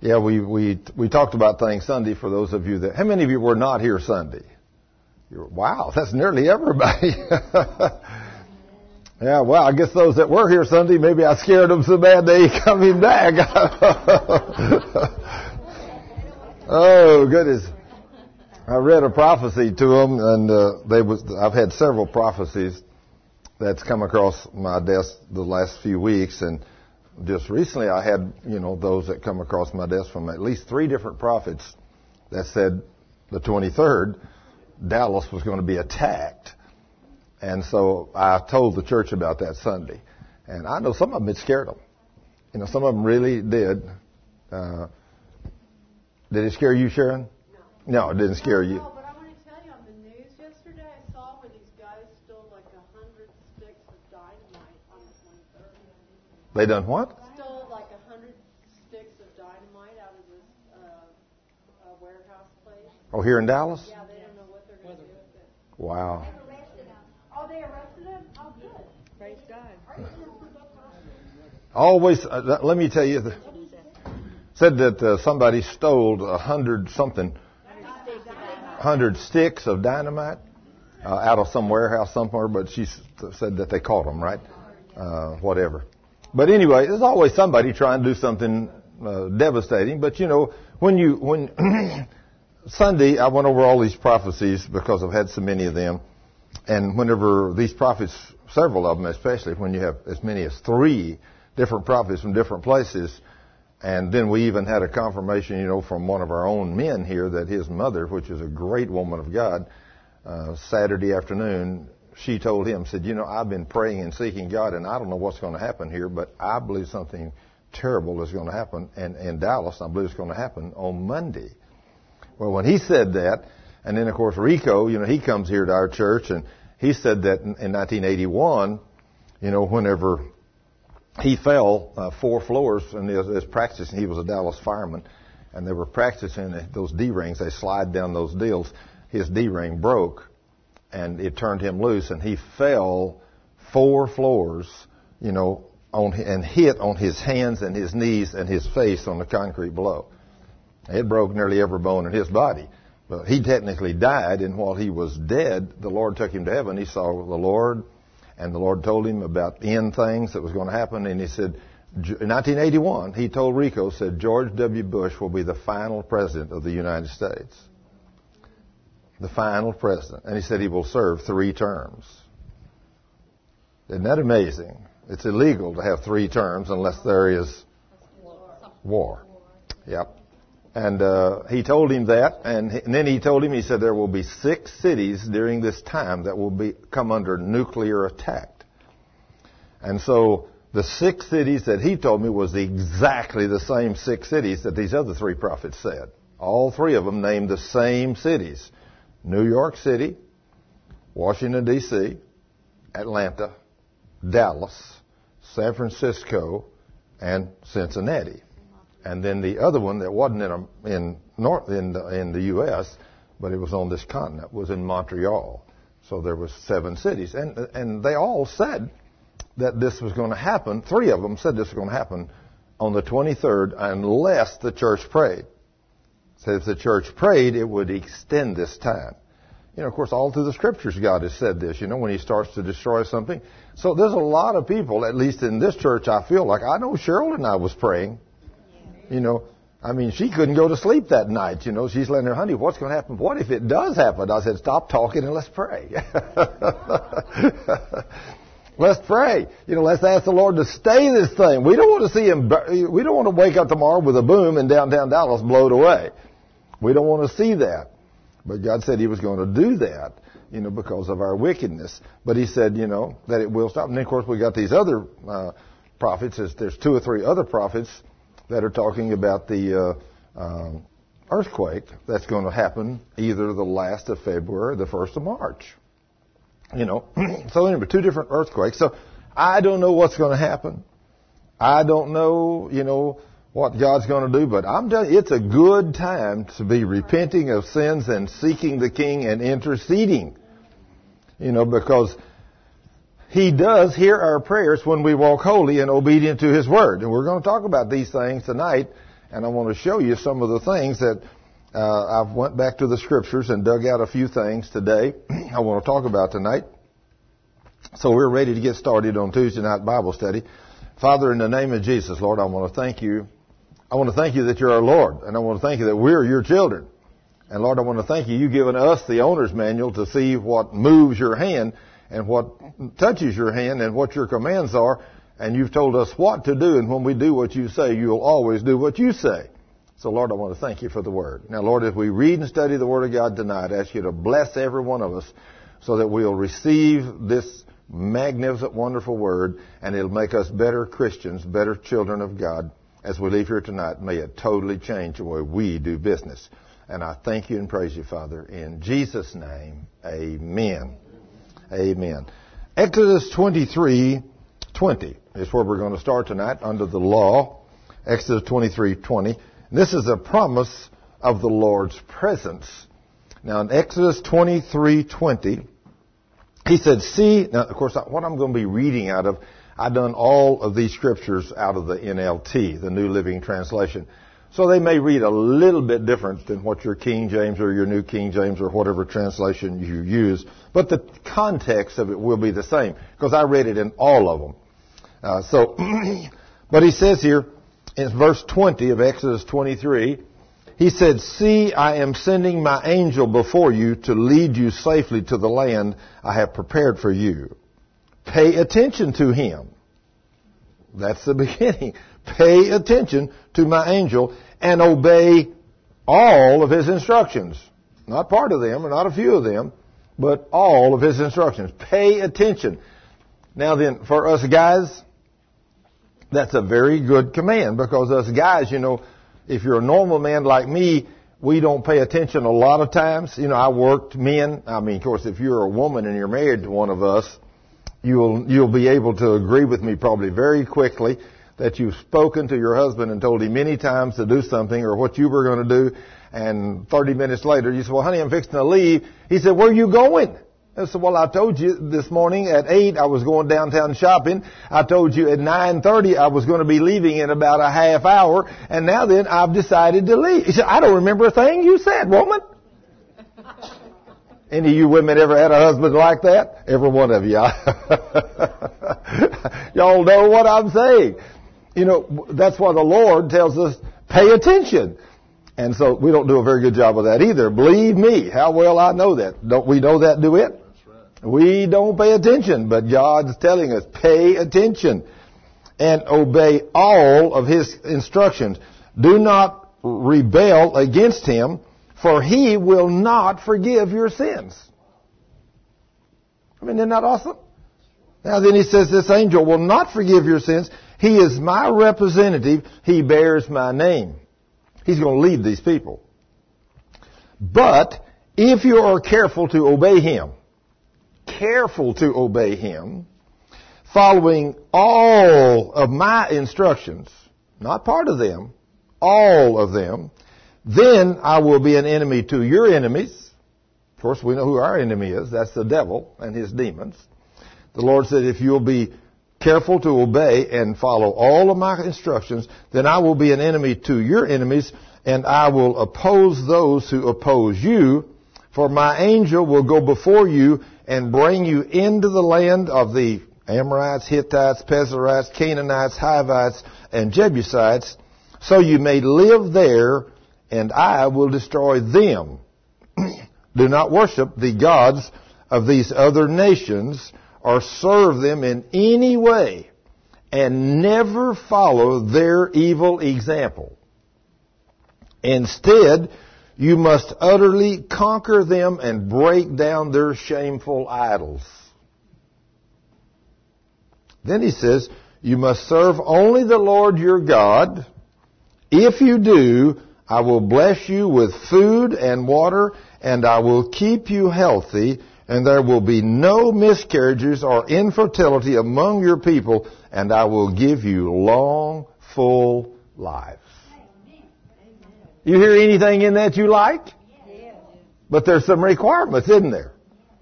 Yeah, we, we, we talked about things Sunday for those of you that, how many of you were not here Sunday? You're, wow, that's nearly everybody. yeah, well, I guess those that were here Sunday, maybe I scared them so bad they ain't coming back. oh, goodness. I read a prophecy to them, and uh, they was. I've had several prophecies that's come across my desk the last few weeks, and just recently I had, you know, those that come across my desk from at least three different prophets that said the 23rd Dallas was going to be attacked. And so I told the church about that Sunday. And I know some of them, it scared them. You know, some of them really did. Uh, did it scare you, Sharon? No. No, it didn't scare you. No, but I want to tell you on the news yesterday, I saw where these guys stole like a hundred sticks of dynamite on the 23rd. They done what? Stole like a hundred sticks of dynamite out of this uh, uh, warehouse place. Oh, here in Dallas? Yeah, they don't know what they're going to do with it. Wow. Oh, they arrested him? Oh, good. Praise God. Always, uh, let me tell you, the, said that uh, somebody stole a hundred something, hundred sticks of dynamite uh, out of some warehouse somewhere, but she said that they caught them, right? Uh, whatever. But anyway, there's always somebody trying to do something uh, devastating. But you know, when you when Sunday, I went over all these prophecies because I've had so many of them, and whenever these prophets, several of them especially, when you have as many as three different prophets from different places, and then we even had a confirmation, you know, from one of our own men here that his mother, which is a great woman of God, uh, Saturday afternoon, she told him, said, you know, I've been praying and seeking God, and I don't know what's going to happen here, but I believe something terrible is going to happen, and in Dallas, I believe it's going to happen on Monday. Well, when he said that, and then of course Rico, you know, he comes here to our church, and he said that in, in 1981, you know, whenever he fell uh, four floors and was, was practicing. He was a Dallas fireman, and they were practicing those D rings. They slide down those deals. His D ring broke, and it turned him loose, and he fell four floors, you know, on and hit on his hands and his knees and his face on the concrete below. It broke nearly every bone in his body. But he technically died, and while he was dead, the Lord took him to heaven. He saw the Lord, and the Lord told him about the end things that was going to happen. And he said, in 1981, he told Rico, said George W. Bush will be the final president of the United States. The final president. And he said he will serve three terms. Isn't that amazing? It's illegal to have three terms unless there is war. Yep. And uh, he told him that, and, he, and then he told him, he said, there will be six cities during this time that will be come under nuclear attack. And so the six cities that he told me was exactly the same six cities that these other three prophets said. All three of them named the same cities: New York City, Washington D.C., Atlanta, Dallas, San Francisco, and Cincinnati. And then the other one that wasn't in a, in North in the, in the U.S., but it was on this continent, was in Montreal. So there was seven cities, and and they all said that this was going to happen. Three of them said this was going to happen on the 23rd, unless the church prayed. So if the church prayed, it would extend this time. You know, of course, all through the scriptures, God has said this. You know, when He starts to destroy something. So there's a lot of people, at least in this church, I feel like I know Cheryl and I was praying. You know, I mean, she couldn't go to sleep that night. You know, she's letting her, honey, what's going to happen? What if it does happen? I said, stop talking and let's pray. let's pray. You know, let's ask the Lord to stay this thing. We don't want to see him, we don't want to wake up tomorrow with a boom and downtown Dallas blowed away. We don't want to see that. But God said he was going to do that, you know, because of our wickedness. But he said, you know, that it will stop. And then, of course, we got these other uh, prophets. There's, two or three other prophets that are talking about the uh, um, earthquake that's going to happen either the last of February or the first of March. You know, so anyway, two different earthquakes. So I don't know what's going to happen. I don't know, you know, what God's going to do, but I'm you, it's a good time to be repenting of sins and seeking the King and interceding. You know, because He does hear our prayers when we walk holy and obedient to His Word. And we're going to talk about these things tonight and I want to show you some of the things that uh, I've went back to the scriptures and dug out a few things today. I want to talk about tonight. So we're ready to get started on Tuesday night Bible study. Father, in the name of Jesus, Lord, I want to thank you. I want to thank you that you're our Lord, and I want to thank you that we're your children. And Lord, I want to thank you. You've given us the owner's manual to see what moves your hand and what touches your hand and what your commands are. And you've told us what to do. And when we do what you say, you'll always do what you say. So Lord, I want to thank you for the word. Now Lord, as we read and study the word of God tonight, I ask you to bless every one of us so that we'll receive this magnificent, wonderful word and it'll make us better Christians, better children of God. As we leave here tonight, may it totally change the way we do business. And I thank you and praise you, Father. In Jesus' name, amen. Amen. Exodus 23, 20 is where we're going to start tonight under the law. Exodus 23, 20. This is a promise of the Lord's presence. Now in Exodus 23, 20, he said, see, now of course what I'm going to be reading out of, I've done all of these scriptures out of the NLT, the New Living Translation. So they may read a little bit different than what your King James or your New King James or whatever translation you use, but the context of it will be the same because I read it in all of them. Uh, so, but he says here in verse 20 of Exodus 23, he said, See, I am sending my angel before you to lead you safely to the land I have prepared for you. Pay attention to him. That's the beginning. Pay attention to my angel and obey all of his instructions. Not part of them or not a few of them, but all of his instructions. Pay attention. Now then, for us guys, that's a very good command because us guys, you know, if you're a normal man like me, we don't pay attention a lot of times. You know, I worked men. I mean, of course, if you're a woman and you're married to one of us, you'll, you'll be able to agree with me probably very quickly that you've spoken to your husband and told him many times to do something or what you were going to do, and 30 minutes later you said, well, honey, I'm fixing to leave. He said, where are you going? I said, well, I told you this morning at 8 I was going downtown shopping. I told you at 9.30 I was going to be leaving in about a half hour, and now then I've decided to leave. He said, I don't remember a thing you said, woman. Any of you women ever had a husband like that? Every one of you. Y'all know what I'm saying you know, that's why the Lord tells us, pay attention. And so we don't do a very good job of that either. Believe me, how well I know that. Don't we know that, do it? Right. We don't pay attention, but God's telling us, pay attention and obey all of His instructions. Do not rebel against Him, for He will not forgive your sins. I mean, isn't that awesome? Now then he says this angel will not forgive your sins he is my representative. He bears my name. He's going to lead these people. But if you are careful to obey Him, careful to obey Him, following all of my instructions, not part of them, all of them, then I will be an enemy to your enemies. Of course, we know who our enemy is. That's the devil and his demons. The Lord said, if you'll be careful to obey and follow all of my instructions, then I will be an enemy to your enemies, and I will oppose those who oppose you. For my angel will go before you and bring you into the land of the Amorites, Hittites, Perizzites, Canaanites, Hivites, and Jebusites, so you may live there, and I will destroy them. Do not worship the gods of these other nations, or serve them in any way and never follow their evil example. Instead, you must utterly conquer them and break down their shameful idols. Then he says, you must serve only the Lord your God. If you do, I will bless you with food and water, and I will keep you healthy and there will be no miscarriages or infertility among your people, and I will give you long, full lives. You hear anything in that you like? But there's some requirements, isn't there?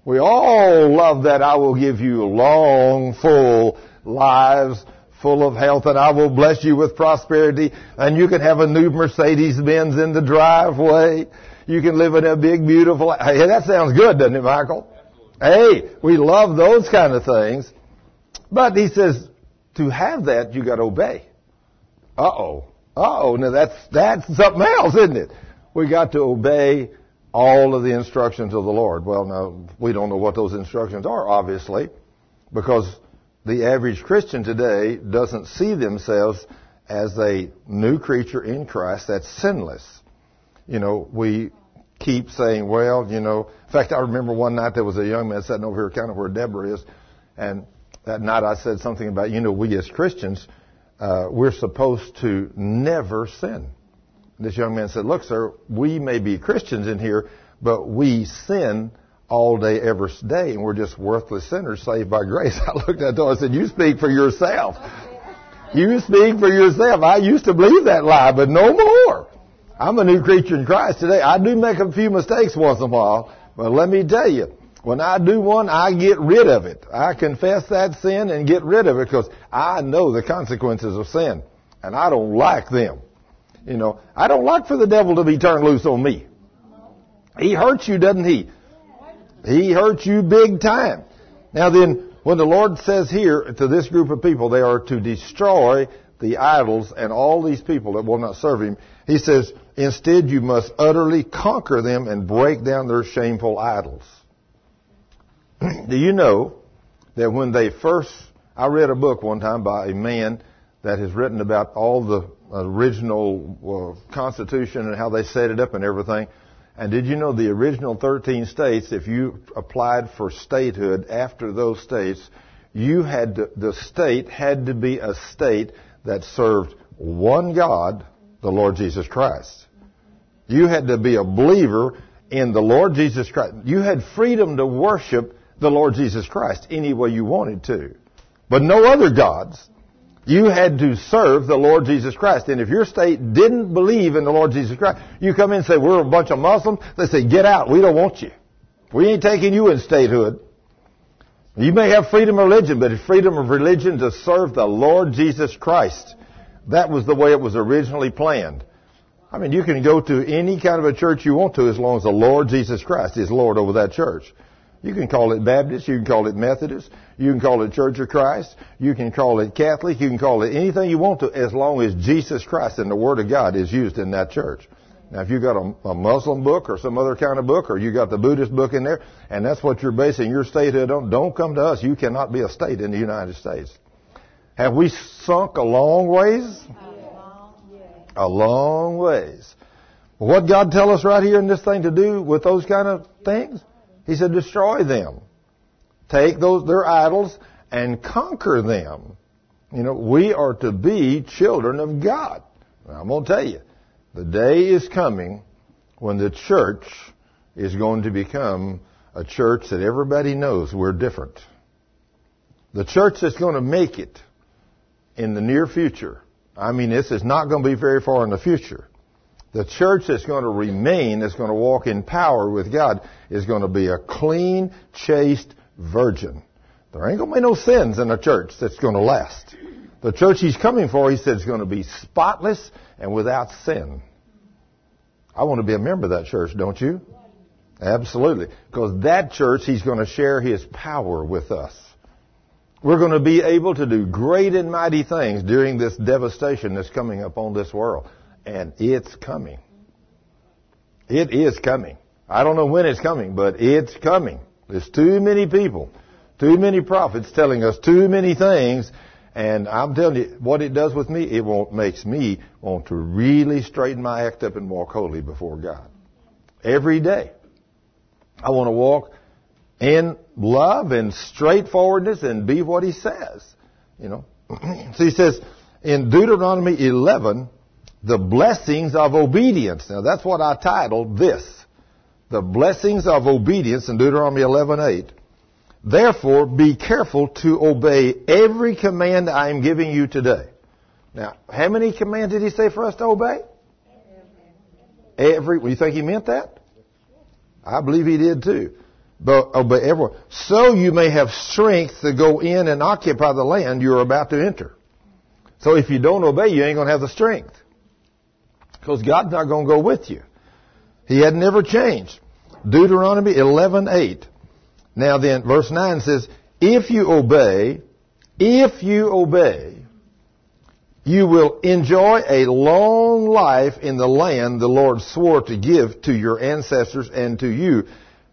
We all love that I will give you long, full lives full of health and I will bless you with prosperity and you can have a new Mercedes Benz in the driveway. You can live in a big beautiful, hey, that sounds good, doesn't it, Michael? Hey, we love those kind of things. But he says, to have that, you gotta obey. Uh-oh. Uh-oh. Now that's, that's something else, isn't it? We got to obey all of the instructions of the Lord. Well, now, we don't know what those instructions are, obviously, because the average Christian today doesn't see themselves as a new creature in Christ that's sinless. You know, we keep saying, well, you know, in fact, I remember one night there was a young man sitting over here kind of where Deborah is, and that night I said something about, you know, we as Christians, uh, we're supposed to never sin. This young man said, look, sir, we may be Christians in here, but we sin all day, every day, and we're just worthless sinners saved by grace. I looked at him and said, you speak for yourself. You speak for yourself. I used to believe that lie, but no more. I'm a new creature in Christ today. I do make a few mistakes once in a while, but let me tell you, when I do one, I get rid of it. I confess that sin and get rid of it because I know the consequences of sin, and I don't like them. You know, I don't like for the devil to be turned loose on me. He hurts you, doesn't he? He hurts you big time. Now then, when the Lord says here to this group of people, they are to destroy the idols and all these people that will not serve Him, He says, instead you must utterly conquer them and break down their shameful idols. Do you know that when they first, I read a book one time by a man that has written about all the original uh, Constitution and how they set it up and everything. And did you know the original 13 states, if you applied for statehood after those states, you had to, the state had to be a state that served one God, the Lord Jesus Christ. You had to be a believer in the Lord Jesus Christ. You had freedom to worship the Lord Jesus Christ any way you wanted to. But no other gods. You had to serve the Lord Jesus Christ. And if your state didn't believe in the Lord Jesus Christ, you come in and say, we're a bunch of Muslims. They say, get out. We don't want you. We ain't taking you in statehood. You may have freedom of religion, but it's freedom of religion to serve the Lord Jesus Christ. That was the way it was originally planned. I mean, you can go to any kind of a church you want to as long as the Lord Jesus Christ is Lord over that church. You can call it Baptist, you can call it Methodist, you can call it Church of Christ, you can call it Catholic, you can call it anything you want to as long as Jesus Christ and the Word of God is used in that church. Now if you got a, a Muslim book or some other kind of book or you got the Buddhist book in there and that's what you're basing your statehood on, don't come to us. You cannot be a state in the United States. Have we sunk a long ways? A long ways. What God tell us right here in this thing to do with those kind of things? He said, destroy them. Take those, their idols and conquer them. You know, we are to be children of God. Now, I'm going to tell you, the day is coming when the church is going to become a church that everybody knows we're different. The church that's going to make it in the near future. I mean, this is not going to be very far in the future. The church that's going to remain, that's going to walk in power with God, is going to be a clean, chaste virgin. There ain't going to be no sins in a church that's going to last. The church he's coming for, he said, is going to be spotless and without sin. I want to be a member of that church, don't you? Absolutely. Because that church, he's going to share his power with us. We're going to be able to do great and mighty things during this devastation that's coming upon this world. And it's coming. It is coming. I don't know when it's coming, but it's coming. There's too many people, too many prophets telling us too many things, and I'm telling you, what it does with me, it makes me want to really straighten my act up and walk holy before God. Every day. I want to walk in love and straightforwardness and be what He says. You know. so He says in Deuteronomy 11, the blessings of obedience. Now that's what I titled this. The blessings of obedience in Deuteronomy 11:8. Therefore, be careful to obey every command I am giving you today. Now, how many commands did he say for us to obey? Every. Well, you think he meant that? I believe he did too. But obey everyone. So you may have strength to go in and occupy the land you're about to enter. So if you don't obey, you ain't going to have the strength. Because God's not going to go with you. He had never changed. Deuteronomy 11:8. Now then, verse 9 says, if you obey, if you obey, you will enjoy a long life in the land the Lord swore to give to your ancestors and to you,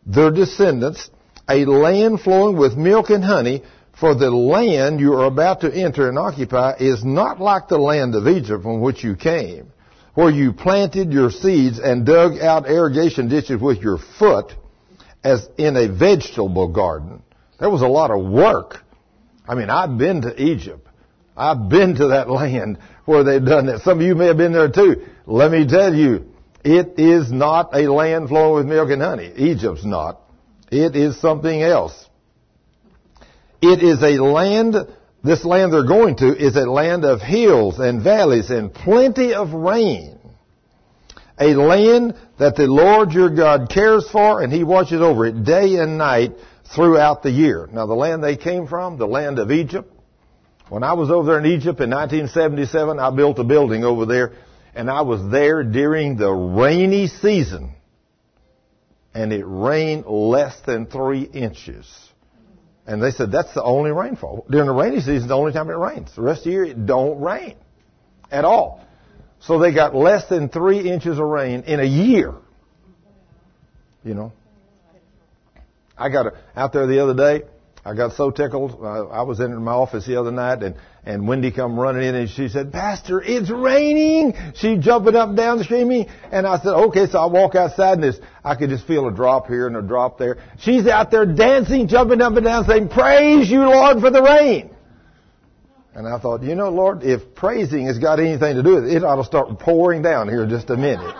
their descendants, a land flowing with milk and honey, for the land you are about to enter and occupy is not like the land of Egypt from which you came, where you planted your seeds and dug out irrigation ditches with your foot as in a vegetable garden. There was a lot of work. I mean, I've been to Egypt. I've been to that land where they've done that. Some of you may have been there too. Let me tell you, it is not a land flowing with milk and honey. Egypt's not. It is something else. It is a land, this land they're going to is a land of hills and valleys and plenty of rain. A land that the Lord your God cares for and He watches over it day and night throughout the year. Now the land they came from, the land of Egypt, when I was over there in Egypt in 1977, I built a building over there, and I was there during the rainy season. And it rained less than three inches. And they said that's the only rainfall. During the rainy season, the only time it rains. The rest of the year, it don't rain at all. So they got less than three inches of rain in a year. You know. I got out there the other day. I got so tickled. Uh, I was in my office the other night, and and Wendy come running in, and she said, "Pastor, it's raining." She jumping up and down screaming, and I said, "Okay." So I walk outside, and this I could just feel a drop here and a drop there. She's out there dancing, jumping up and down, saying, "Praise you, Lord, for the rain." And I thought, you know, Lord, if praising has got anything to do with it, it ought to start pouring down here in just a minute.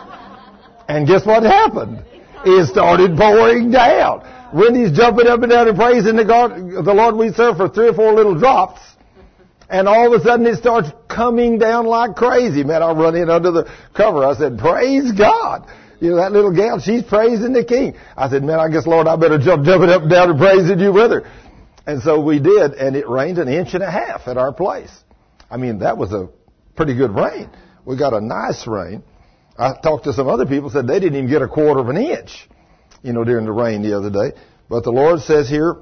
And guess what happened? It started pouring down. Wendy's jumping up and down and praising the, God, the Lord we serve for three or four little drops. And all of a sudden it starts coming down like crazy. Man, I run in under the cover. I said, praise God. You know, that little gal, she's praising the King. I said, man, I guess, Lord, I better jump jumping up and down and praising you with her. And so we did, and it rained an inch and a half at our place. I mean, that was a pretty good rain. We got a nice rain. I talked to some other people, said they didn't even get a quarter of an inch you know, during the rain the other day. But the Lord says here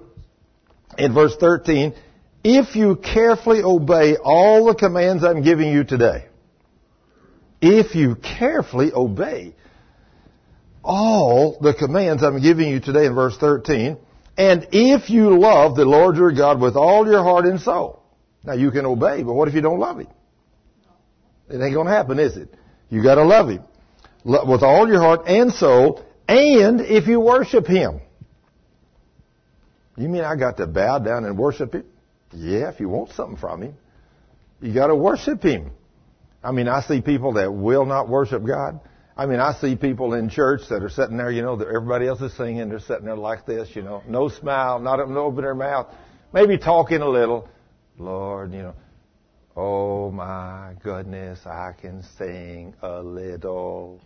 in verse 13, if you carefully obey all the commands I'm giving you today, if you carefully obey all the commands I'm giving you today in verse 13, and if you love the Lord your God with all your heart and soul. Now you can obey, but what if you don't love Him? It ain't gonna happen, is it? You gotta love Him. With all your heart and soul, and if you worship Him. You mean I got to bow down and worship Him? Yeah, if you want something from Him. You got to worship Him. I mean, I see people that will not worship God. I mean, I see people in church that are sitting there, you know, everybody else is singing. They're sitting there like this, you know, no smile, not open their mouth, maybe talking a little. Lord, you know, oh my goodness, I can sing a little.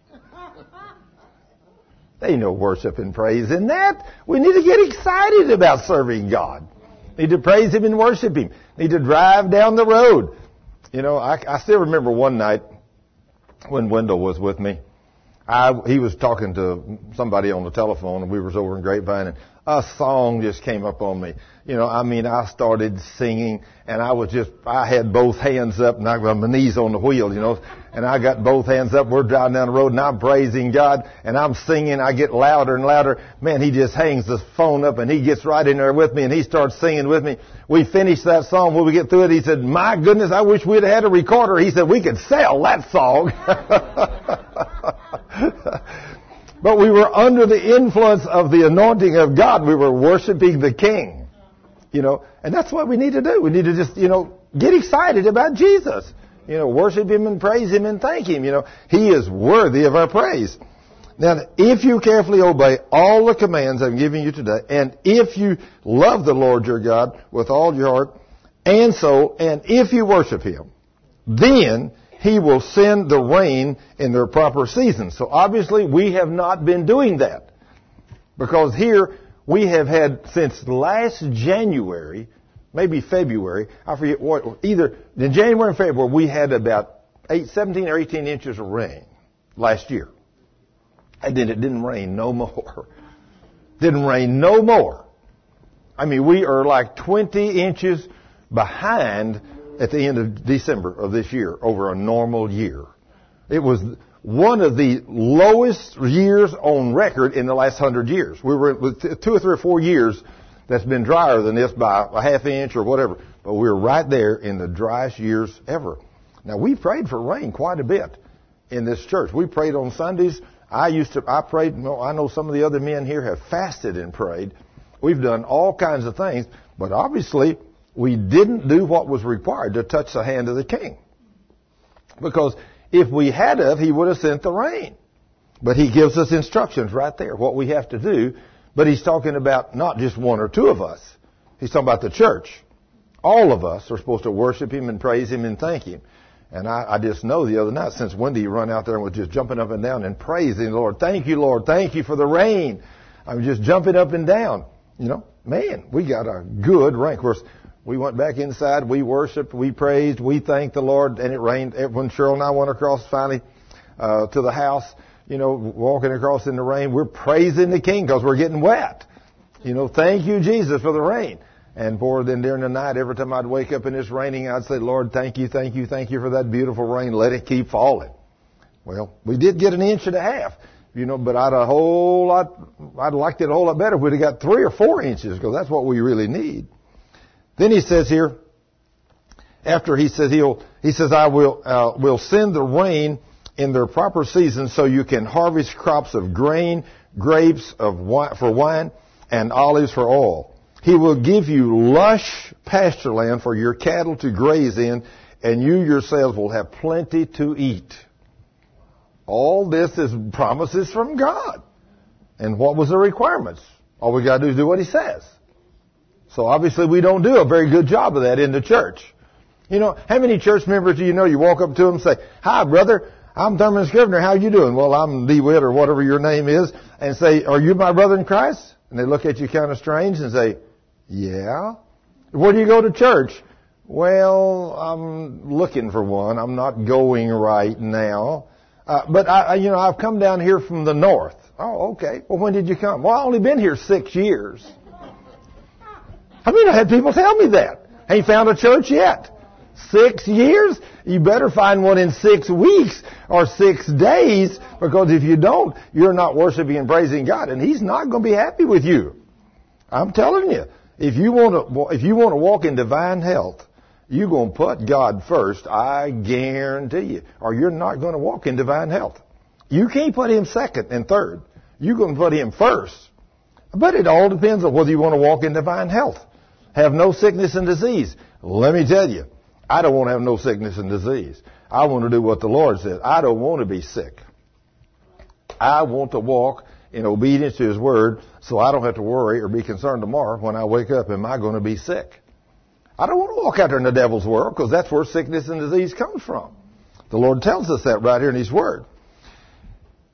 They know worship and praise in that. We need to get excited about serving God. Need to praise Him and worship Him. Need to drive down the road. You know, I, I still remember one night when Wendell was with me. I, he was talking to somebody on the telephone, and we was over in Grapevine, and a song just came up on me. You know, I mean, I started singing, and I was just, I had both hands up, and I got my knees on the wheel, you know, and I got both hands up. We're driving down the road, and I'm praising God, and I'm singing. I get louder and louder. Man, he just hangs the phone up, and he gets right in there with me, and he starts singing with me. We finished that song. When we get through it, he said, "My goodness, I wish we'd had a recorder." He said, "We could sell that song." but we were under the influence of the anointing of God. We were worshiping the King. You know, and that's what we need to do. We need to just, you know, get excited about Jesus. You know, worship Him and praise Him and thank Him. You know, He is worthy of our praise. Now, if you carefully obey all the commands I'm giving you today, and if you love the Lord your God with all your heart and soul, and if you worship Him, then he will send the rain in their proper season. So obviously we have not been doing that. Because here we have had, since last January, maybe February. I forget what. Either in January and February we had about eight, 17 or 18 inches of rain last year, and then it didn't rain no more. Didn't rain no more. I mean, we are like 20 inches behind at the end of December of this year over a normal year. It was one of the lowest years on record in the last hundred years. We were two or three or four years that's been drier than this by a half inch or whatever, but we we're right there in the driest years ever. Now we prayed for rain quite a bit in this church. We prayed on Sundays. I used to, I prayed, well I know some of the other men here have fasted and prayed. We've done all kinds of things, but obviously we didn't do what was required to touch the hand of the king. Because if we had of, he would have sent the rain. But he gives us instructions right there, what we have to do. But he's talking about not just one or two of us. He's talking about the church. All of us are supposed to worship him and praise him and thank him. And I, I just know the other night, since Wendy run out there and was just jumping up and down and praising the Lord. Thank you, Lord. Thank you for the rain. I'm just jumping up and down. You know, man, we got a good rain. Of course, we went back inside. We worshiped. We praised. We thanked the Lord. And it rained. When Cheryl and I went across finally uh, to the house, you know, walking across in the rain, we're praising the King because we're getting wet. You know, thank you, Jesus, for the rain. And for then during the night, every time I'd wake up and it's raining, I'd say, Lord, thank you, thank you, thank you for that beautiful rain. Let it keep falling. Well, we did get an inch and a half, you know, but I'd a whole lot, I'd liked it a whole lot better if we'd have got three or four inches because that's what we really need. Then he says here, after he says he'll, he says, I will, uh, will send the rain in their proper season so you can harvest crops of grain, grapes of wine, for wine, and olives for oil. He will give you lush pasture land for your cattle to graze in, and you yourselves will have plenty to eat. All this is promises from God. And what was the requirements? All we gotta do is do what He says. So obviously we don't do a very good job of that in the church. You know, how many church members do you know you walk up to them and say, Hi brother, I'm Thurman Scrivner, how you doing? Well, I'm DeWitt or whatever your name is, and say, Are you my brother in Christ? And they look at you kind of strange and say, Yeah. Where do you go to church? Well, I'm looking for one. I'm not going right now. Uh, but I, you know, I've come down here from the north. Oh, okay. Well, when did you come? Well, I've only been here six years. I mean, I had people tell me that. Ain't found a church yet. Six years? You better find one in six weeks or six days because if you don't, you're not worshiping and praising God and He's not going to be happy with you. I'm telling you. If you want to, if you want to walk in divine health, you're going to put God first. I guarantee you. Or you're not going to walk in divine health. You can't put Him second and third. You're going to put Him first. But it all depends on whether you want to walk in divine health have no sickness and disease. Let me tell you, I don't want to have no sickness and disease. I want to do what the Lord says. I don't want to be sick. I want to walk in obedience to His Word so I don't have to worry or be concerned tomorrow when I wake up, am I going to be sick? I don't want to walk out there in the devil's world because that's where sickness and disease comes from. The Lord tells us that right here in His Word.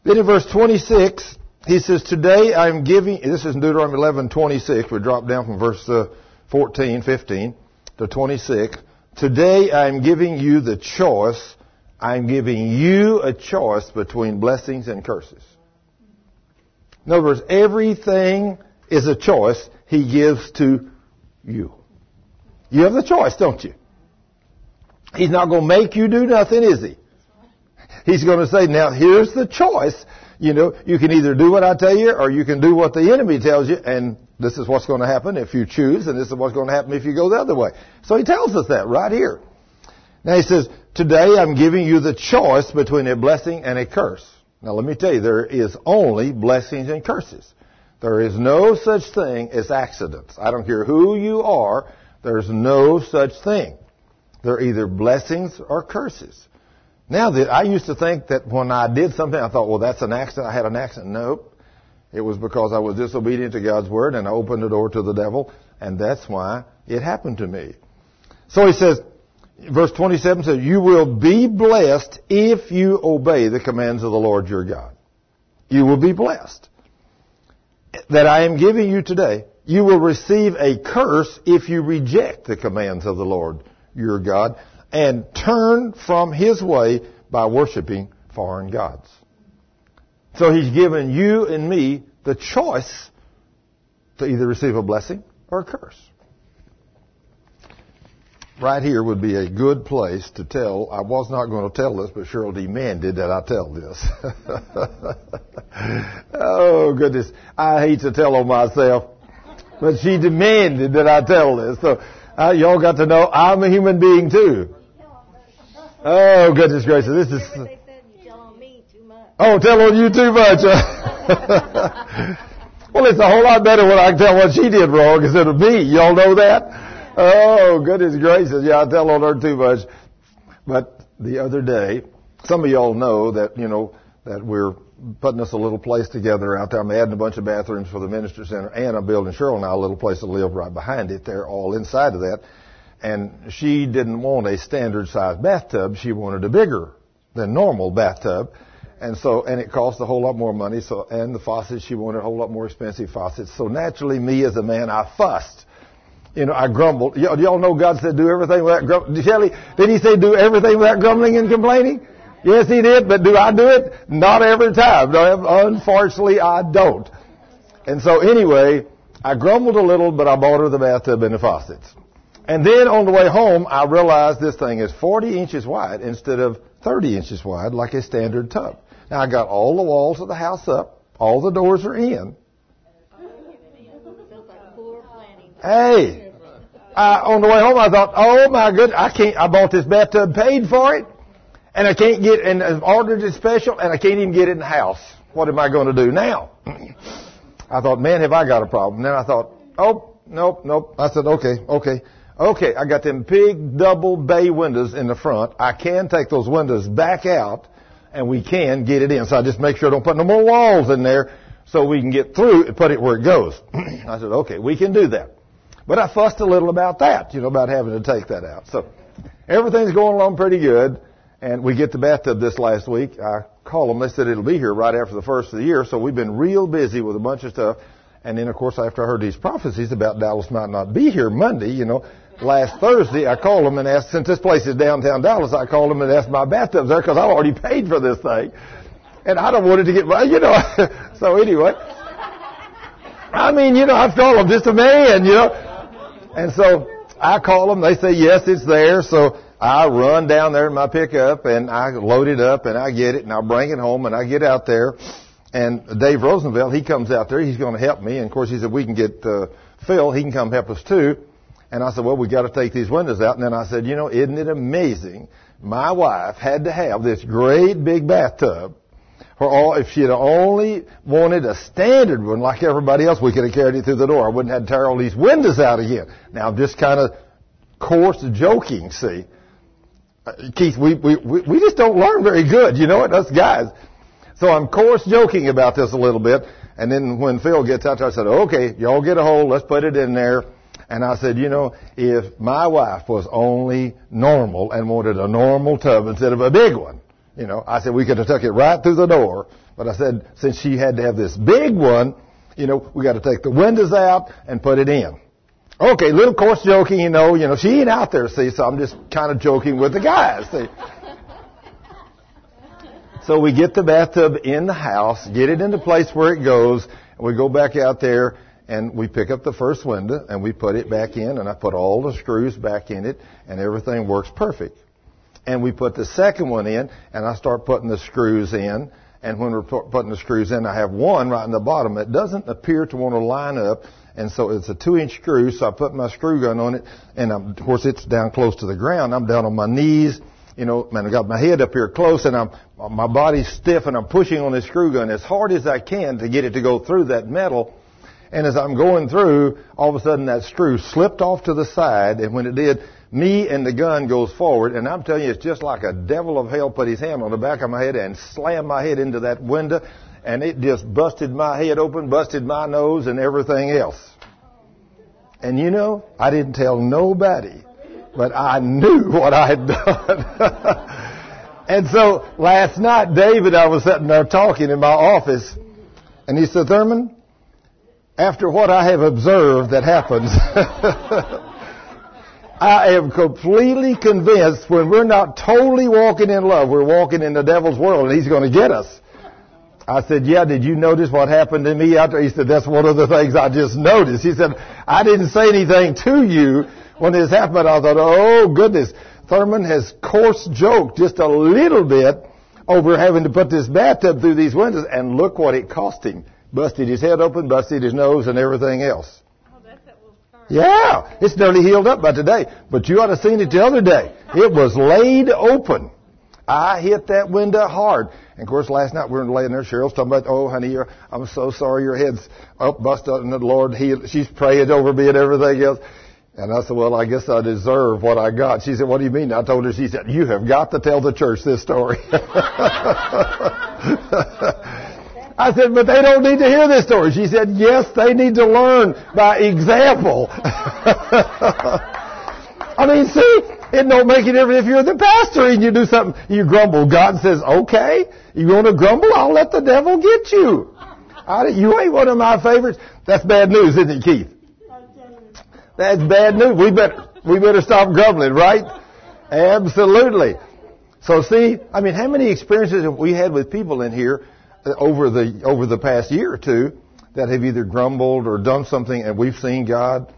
Then in verse 26, He says, Today I am giving, this is Deuteronomy 11, 26. We drop down from verse uh, 14, 15 to 26. Today I'm giving you the choice. I'm giving you a choice between blessings and curses. In other words, everything is a choice he gives to you. You have the choice, don't you? He's not going to make you do nothing, is he? He's going to say, now here's the choice. You know, you can either do what I tell you or you can do what the enemy tells you and this is what's going to happen if you choose, and this is what's going to happen if you go the other way. So he tells us that right here. Now he says, Today I'm giving you the choice between a blessing and a curse. Now let me tell you, there is only blessings and curses. There is no such thing as accidents. I don't care who you are, there's no such thing. They're either blessings or curses. Now, I used to think that when I did something, I thought, well, that's an accident. I had an accident. Nope. It was because I was disobedient to God's word and I opened the door to the devil, and that's why it happened to me. So he says, verse 27 says, You will be blessed if you obey the commands of the Lord your God. You will be blessed. That I am giving you today you will receive a curse if you reject the commands of the Lord your God and turn from his way by worshiping foreign gods. So he's given you and me the choice to either receive a blessing or a curse. Right here would be a good place to tell. I was not going to tell this, but Cheryl demanded that I tell this. oh goodness, I hate to tell on myself, but she demanded that I tell this. So uh, y'all got to know I'm a human being too. Oh goodness gracious, this is. Oh, tell on you too much. well, it's a whole lot better when I can tell what she did wrong instead of me. Y'all know that? Oh, goodness gracious. Yeah, I tell on her too much. But the other day, some of y'all know that, you know, that we're putting us a little place together out there. I'm adding a bunch of bathrooms for the minister center and I'm building Cheryl and I a little place to live right behind it. They're all inside of that. And she didn't want a standard sized bathtub. She wanted a bigger than normal bathtub. And so, and it cost a whole lot more money. So, and the faucets, she wanted a whole lot more expensive faucets. So naturally, me as a man, I fussed. You know, I grumbled. Y- y'all know God said do everything without grumbling. Shelley, did he say do everything without grumbling and complaining? Yes, he did, but do I do it? Not every time. Unfortunately, I don't. And so anyway, I grumbled a little, but I bought her the bathtub and the faucets. And then on the way home, I realized this thing is 40 inches wide instead of 30 inches wide like a standard tub. Now I got all the walls of the house up. All the doors are in. Hey, I, on the way home I thought, oh my goodness, I can't, I bought this bathtub, paid for it, and I can't get, and I've ordered it special, and I can't even get it in the house. What am I going to do now? I thought, man, have I got a problem. Then I thought, oh, nope, nope. I said, okay, okay. Okay, I got them big double bay windows in the front. I can take those windows back out and we can get it in. So I just make sure I don't put no more walls in there so we can get through and put it where it goes. I said, okay, we can do that. But I fussed a little about that, you know, about having to take that out. So everything's going along pretty good. And we get the bathtub this last week. I call them. They said it'll be here right after the first of the year. So we've been real busy with a bunch of stuff. And then, of course, after I heard these prophecies about Dallas might not be here Monday, you know, last Thursday, I called them and asked, since this place is downtown Dallas, I called them and asked my bathtub's there because I've already paid for this thing. And I don't want it to get, you know, so anyway. I mean, you know, I told them just a man, you know. And so I call them, they say, yes, it's there. So I run down there in my pickup and I load it up and I get it and I bring it home and I get out there. And Dave Rosenfeld, he comes out there, he's going to help me. And of course he said, we can get, uh, Phil, he can come help us too. And I said, well, we got to take these windows out. And then I said, you know, isn't it amazing? My wife had to have this great big bathtub for all, if she had only wanted a standard one like everybody else, we could have carried it through the door. I wouldn't have to tear all these windows out again. Now I'm just kind of coarse joking, see. Uh, Keith, we, we, we just don't learn very good, you know what, us guys. So I'm coarse joking about this a little bit. And then when Phil gets out there, I said, okay, y'all get a hold, let's put it in there. And I said, you know, if my wife was only normal and wanted a normal tub instead of a big one, you know, I said we could have took it right through the door. But I said, since she had to have this big one, you know, we got to take the windows out and put it in. Okay, little coarse joking, you know, you know, she ain't out there, see, so I'm just kind of joking with the guys, see. So we get the bathtub in the house, get it in the place where it goes, and we go back out there and we pick up the first window and we put it back in and I put all the screws back in it and everything works perfect. And we put the second one in and I start putting the screws in and when we're putting the screws in I have one right in the bottom. It doesn't appear to want to line up and so it's a two inch screw so I put my screw gun on it and I'm, of course it's down close to the ground. I'm down on my knees you know, man, I got my head up here close and I'm, my body's stiff and I'm pushing on this screw gun as hard as I can to get it to go through that metal. And as I'm going through, all of a sudden that screw slipped off to the side and when it did, me and the gun goes forward and I'm telling you, it's just like a devil of hell put his hand on the back of my head and slammed my head into that window and it just busted my head open, busted my nose and everything else. And you know, I didn't tell nobody but I knew what I had done. and so last night, David, I was sitting there talking in my office, and he said, Thurman, after what I have observed that happens, I am completely convinced when we're not totally walking in love, we're walking in the devil's world and he's going to get us. I said, yeah, did you notice what happened to me after? He said, that's one of the things I just noticed. He said, I didn't say anything to you when this happened. I thought, oh goodness, Thurman has coarse joked just a little bit over having to put this bathtub through these windows and look what it cost him. Busted his head open, busted his nose and everything else. Oh, that's that little scar. Yeah, it's nearly healed up by today. But you ought to have seen it the other day. It was laid open. I hit that window hard. And of course, last night we were laying there. Cheryl's talking about, oh, honey, I'm so sorry your head's up, busted, and the Lord healed. She's praying over me and everything else. And I said, well, I guess I deserve what I got. She said, what do you mean? I told her, she said, you have got to tell the church this story. I said, but they don't need to hear this story. She said, yes, they need to learn by example. I mean, see, it don't make it difference if you're the pastor and you do something, you grumble. God says, okay, you want to grumble? I'll let the devil get you. I, you ain't one of my favorites. That's bad news, isn't it, Keith? That's bad news. We better, we better stop grumbling, right? Absolutely. So see, I mean, how many experiences have we had with people in here over the, over the past year or two that have either grumbled or done something and we've seen God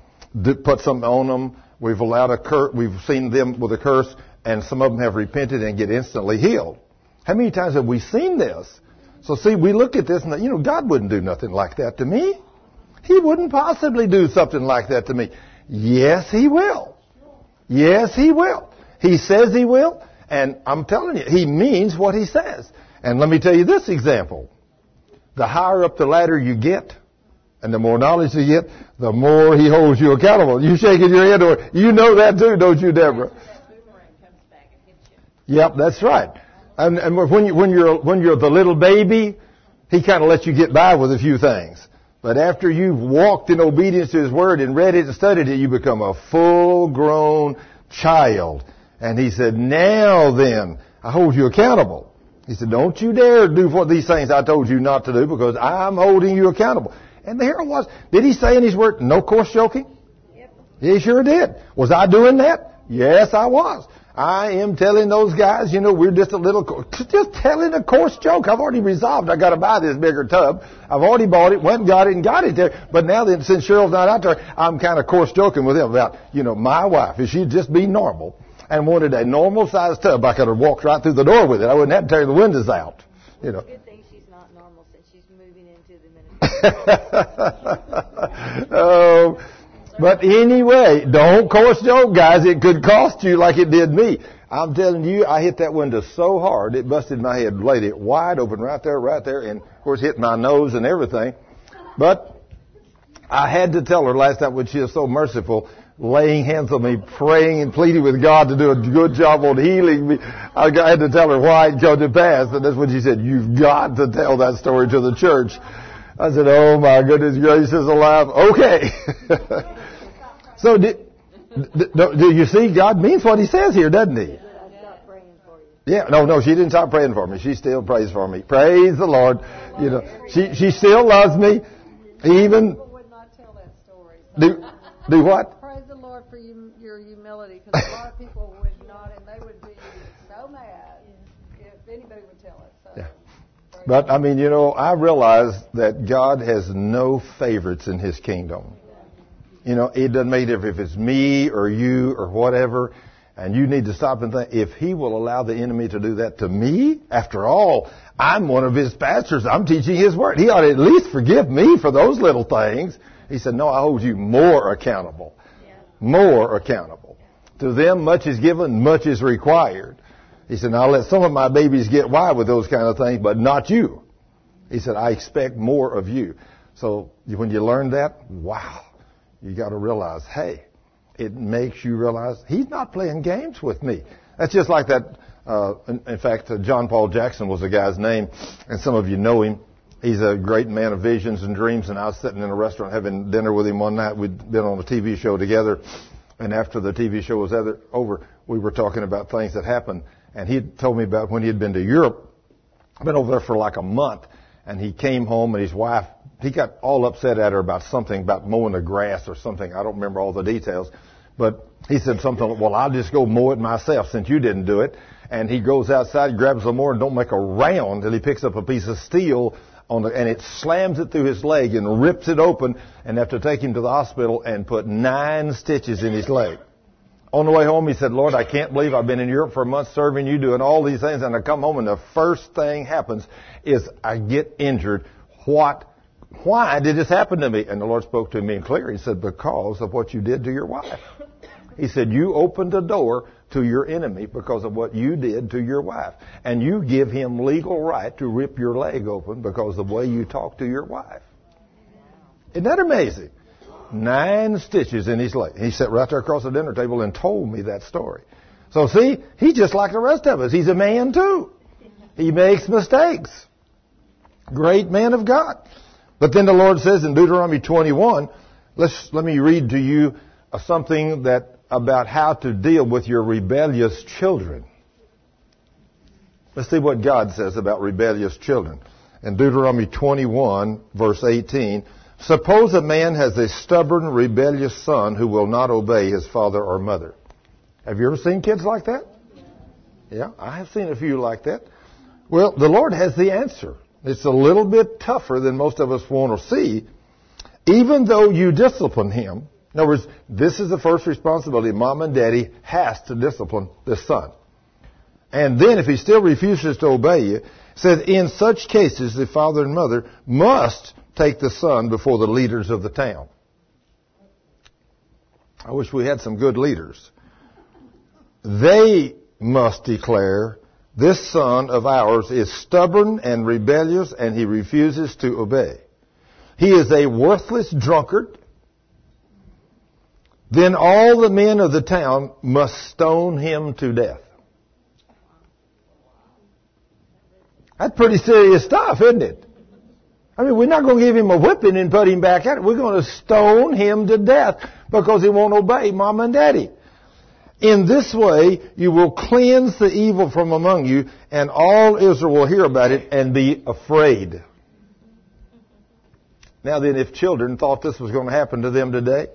put something on them. We've allowed a cur- we've seen them with a curse and some of them have repented and get instantly healed. How many times have we seen this? So see, we look at this and, you know, God wouldn't do nothing like that to me. He wouldn't possibly do something like that to me. Yes, He will. Yes, He will. He says He will, and I'm telling you, He means what He says. And let me tell you this example. The higher up the ladder you get, and the more knowledge you get, the more He holds you accountable. You shaking your head, or you know that too, don't you, Deborah? Yep, that's right. And, and when, you, when you're when you're the little baby, He kind of lets you get by with a few things. But after you've walked in obedience to His Word and read it and studied it, you become a full-grown child. And He said, now then, I hold you accountable. He said, don't you dare do what these things I told you not to do because I'm holding you accountable. And here it was. Did he say in his word, no coarse joking? Yep. He sure did. Was I doing that? Yes, I was. I am telling those guys, you know, we're just a little, just telling a coarse joke. I've already resolved I got to buy this bigger tub. I've already bought it, went and got it and got it there. But now that since Cheryl's not out there, I'm kind of coarse joking with him about, you know, my wife. If she'd just be normal and wanted a normal sized tub, I could have walked right through the door with it. I wouldn't have to tear the windows out. You know. Good thing she's not normal since she's moving into the ministry. oh, but anyway, don't coarse joke, guys. It could cost you like it did me. I'm telling you, I hit that window so hard it busted my head, laid it wide open right there, right there, and of course hit my nose and everything. But I had to tell her last night when she was so merciful, laying hands on me, praying and pleading with God to do a good job on healing me. I had to tell her why it come to pass, and that's when she said, "You've got to tell that story to the church." I said, "Oh my goodness gracious alive." Okay. so do, do you see? God means what He says here, doesn't He? I stopped praying for you. Yeah, no, no, she didn't stop praying for me. She still prays for me. Praise the Lord. You know, she she still loves me. Even People would not tell that story. Do do what? Praise the Lord for you, your humility, because a lot of people would not, and they would be so mad if anybody would tell it. So, Yeah. But I mean, you know, I realize that God has no favorites in His kingdom. You know, it doesn't make a difference if it's me or you or whatever. And you need to stop and think, if He will allow the enemy to do that to me, after all, I'm one of His pastors. I'm teaching His word. He ought to at least forgive me for those little things. He said, no, I hold you more accountable. More accountable. To them, much is given, much is required. He said, now let some of my babies get wild with those kind of things, but not you. He said, I expect more of you. So when you learn that, wow, you got to realize, hey, it makes you realize he's not playing games with me. That's just like that. Uh, in, in fact, uh, John Paul Jackson was the guy's name, and some of you know him. He's a great man of visions and dreams, and I was sitting in a restaurant having dinner with him one night. We'd been on a TV show together, and after the TV show was other, over, we were talking about things that happened, and he told me about when he had been to Europe, been over there for like a month, and he came home, and his wife he got all upset at her about something about mowing the grass or something. I don't remember all the details, but he said something. like, Well, I'll just go mow it myself since you didn't do it. And he goes outside, grabs the mower, and don't make a round till he picks up a piece of steel the, and it slams it through his leg and rips it open. And have to take him to the hospital and put nine stitches in his leg. On the way home, he said, Lord, I can't believe I've been in Europe for a month serving you, doing all these things, and I come home and the first thing happens is I get injured. What, why did this happen to me? And the Lord spoke to me in clear. He said, because of what you did to your wife. He said, you opened a door to your enemy because of what you did to your wife. And you give him legal right to rip your leg open because of the way you talk to your wife. Isn't that amazing? Nine stitches in his leg. He sat right there across the dinner table and told me that story. So see, he's just like the rest of us. He's a man too. He makes mistakes. Great man of God. But then the Lord says in Deuteronomy 21, let's, let me read to you uh, something that about how to deal with your rebellious children. Let's see what God says about rebellious children. In Deuteronomy 21 verse 18, suppose a man has a stubborn, rebellious son who will not obey his father or mother. Have you ever seen kids like that? Yeah, I have seen a few like that. Well, the Lord has the answer. It's a little bit tougher than most of us want to see. Even though you discipline him, in other words, this is the first responsibility. Mom and daddy has to discipline the son. And then if he still refuses to obey you, says in such cases the father and mother must take the son before the leaders of the town. I wish we had some good leaders. They must declare this son of ours is stubborn and rebellious and he refuses to obey. He is a worthless drunkard. Then all the men of the town must stone him to death. That's pretty serious stuff, isn't it? I mean, we're not going to give him a whipping and put him back out. We're going to stone him to death because he won't obey mom and daddy. In this way, you will cleanse the evil from among you, and all Israel will hear about it and be afraid. Now then, if children thought this was going to happen to them today,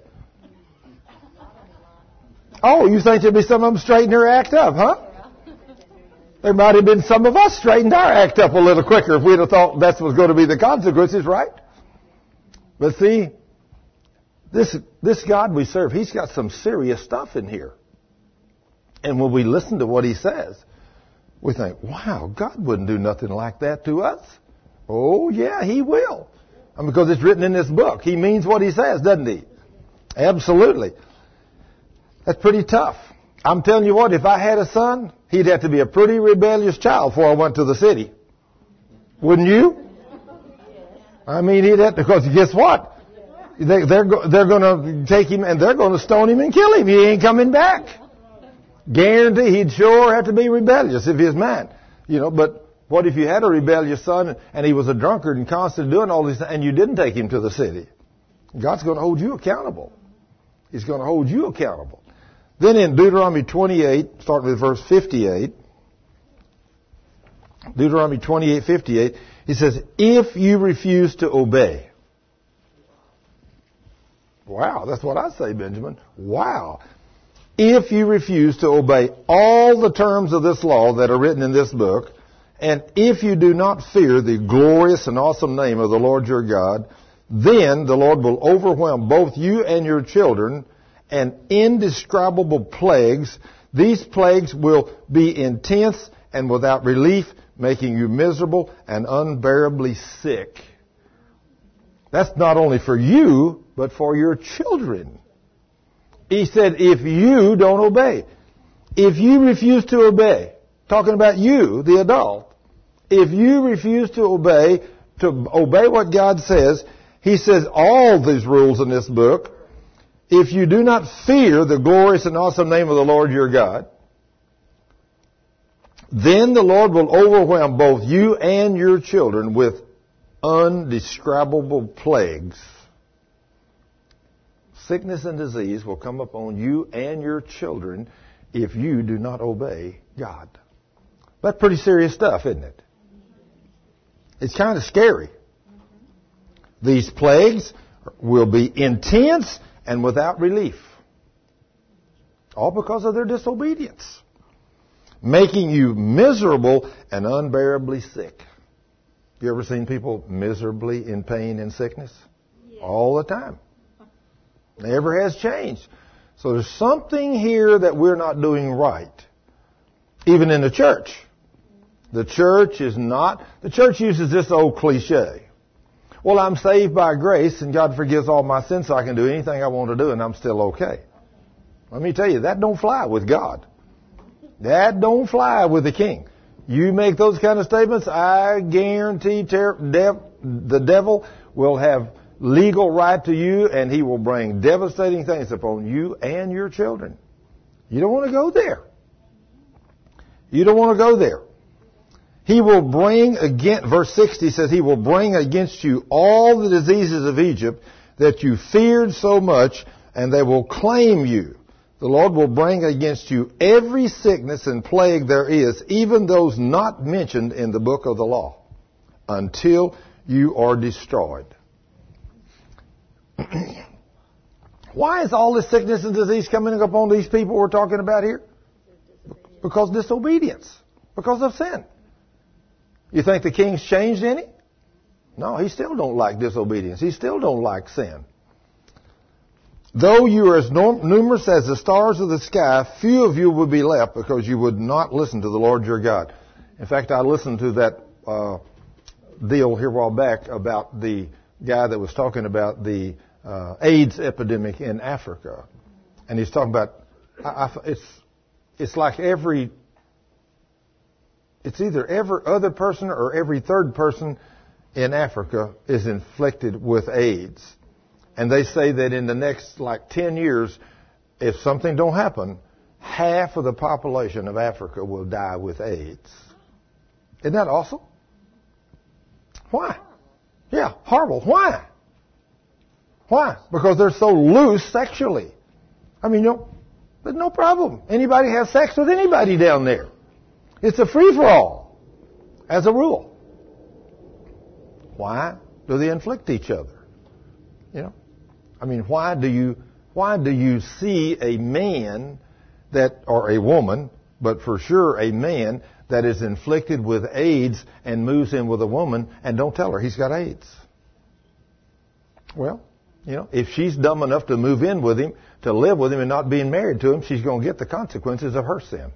oh, you think there'd be some of them straighten their act up, huh? There might have been some of us straightened our act up a little quicker if we'd have thought that was going to be the consequences, right? But see, this, this God we serve, He's got some serious stuff in here. And when we listen to what He says, we think, wow, God wouldn't do nothing like that to us. Oh, yeah, He will. Because it's written in this book. He means what He says, doesn't He? Absolutely. That's pretty tough. I'm telling you what, if I had a son, he'd have to be a pretty rebellious child before I went to the city. Wouldn't you? I mean, he'd have to, because guess what? They, they're, they're going to take him and they're going to stone him and kill him. He ain't coming back. Guarantee he'd sure have to be rebellious if he's man. You know, but what if you had a rebellious son and he was a drunkard and constantly doing all these things and you didn't take him to the city? God's going to hold you accountable. He's going to hold you accountable. Then in Deuteronomy 28, starting with verse 58, Deuteronomy 28, 58, he says, if you refuse to obey. Wow, that's what I say, Benjamin. Wow. If you refuse to obey all the terms of this law that are written in this book, and if you do not fear the glorious and awesome name of the Lord your God, then the Lord will overwhelm both you and your children and indescribable plagues. These plagues will be intense and without relief, making you miserable and unbearably sick. That's not only for you, but for your children. He said, if you don't obey, if you refuse to obey, talking about you, the adult, if you refuse to obey, to obey what God says, He says all these rules in this book, if you do not fear the glorious and awesome name of the Lord your God, then the Lord will overwhelm both you and your children with undescribable plagues. Sickness and disease will come upon you and your children if you do not obey God. That's pretty serious stuff, isn't it? It's kind of scary. These plagues will be intense and without relief. All because of their disobedience. Making you miserable and unbearably sick. You ever seen people miserably in pain and sickness? All the time. Never has changed. So there's something here that we're not doing right. Even in the church. The church is not, the church uses this old cliche. Well, I'm saved by grace and God forgives all my sins so I can do anything I want to do and I'm still okay. Let me tell you, that don't fly with God. That don't fly with the king. You make those kind of statements, I guarantee ter- dev- the devil will have legal right to you and he will bring devastating things upon you and your children. You don't want to go there. You don't want to go there. He will bring again, verse 60 says, He will bring against you all the diseases of Egypt that you feared so much, and they will claim you. The Lord will bring against you every sickness and plague there is, even those not mentioned in the book of the law, until you are destroyed. Why is all this sickness and disease coming upon these people we're talking about here? Because disobedience. Because of sin. You think the king's changed any? No, he still don't like disobedience. He still don't like sin. Though you are as numerous as the stars of the sky, few of you would be left because you would not listen to the Lord your God. In fact, I listened to that uh, deal here a while back about the guy that was talking about the uh, AIDS epidemic in Africa, and he's talking about I, I, it's it's like every it's either every other person or every third person in Africa is inflicted with AIDS. And they say that in the next like 10 years, if something don't happen, half of the population of Africa will die with AIDS. Isn't that awesome? Why? Yeah, horrible. Why? Why? Because they're so loose sexually. I mean, you know, there's no problem. Anybody has sex with anybody down there. It's a free for all, as a rule. Why do they inflict each other? You know, I mean, why do you why do you see a man that or a woman, but for sure a man that is inflicted with AIDS and moves in with a woman and don't tell her he's got AIDS? Well, you know, if she's dumb enough to move in with him, to live with him and not being married to him, she's going to get the consequences of her sin.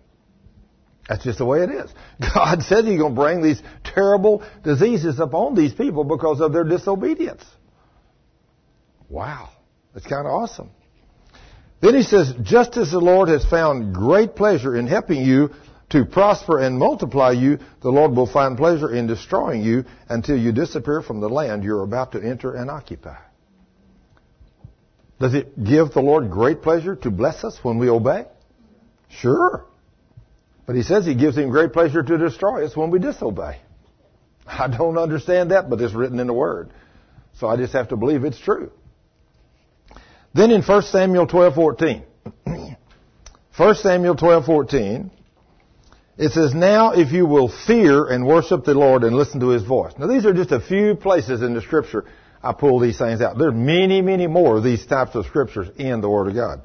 That's just the way it is. God said He's going to bring these terrible diseases upon these people because of their disobedience. Wow. That's kind of awesome. Then he says, just as the Lord has found great pleasure in helping you to prosper and multiply you, the Lord will find pleasure in destroying you until you disappear from the land you're about to enter and occupy. Does it give the Lord great pleasure to bless us when we obey? Sure. But he says he gives him great pleasure to destroy us when we disobey. I don't understand that, but it's written in the Word. So I just have to believe it's true. Then in 1 Samuel 12:14, 1 Samuel 12:14, it says, "Now if you will fear and worship the Lord and listen to His voice." Now these are just a few places in the Scripture I pull these things out. There are many, many more of these types of Scriptures in the Word of God.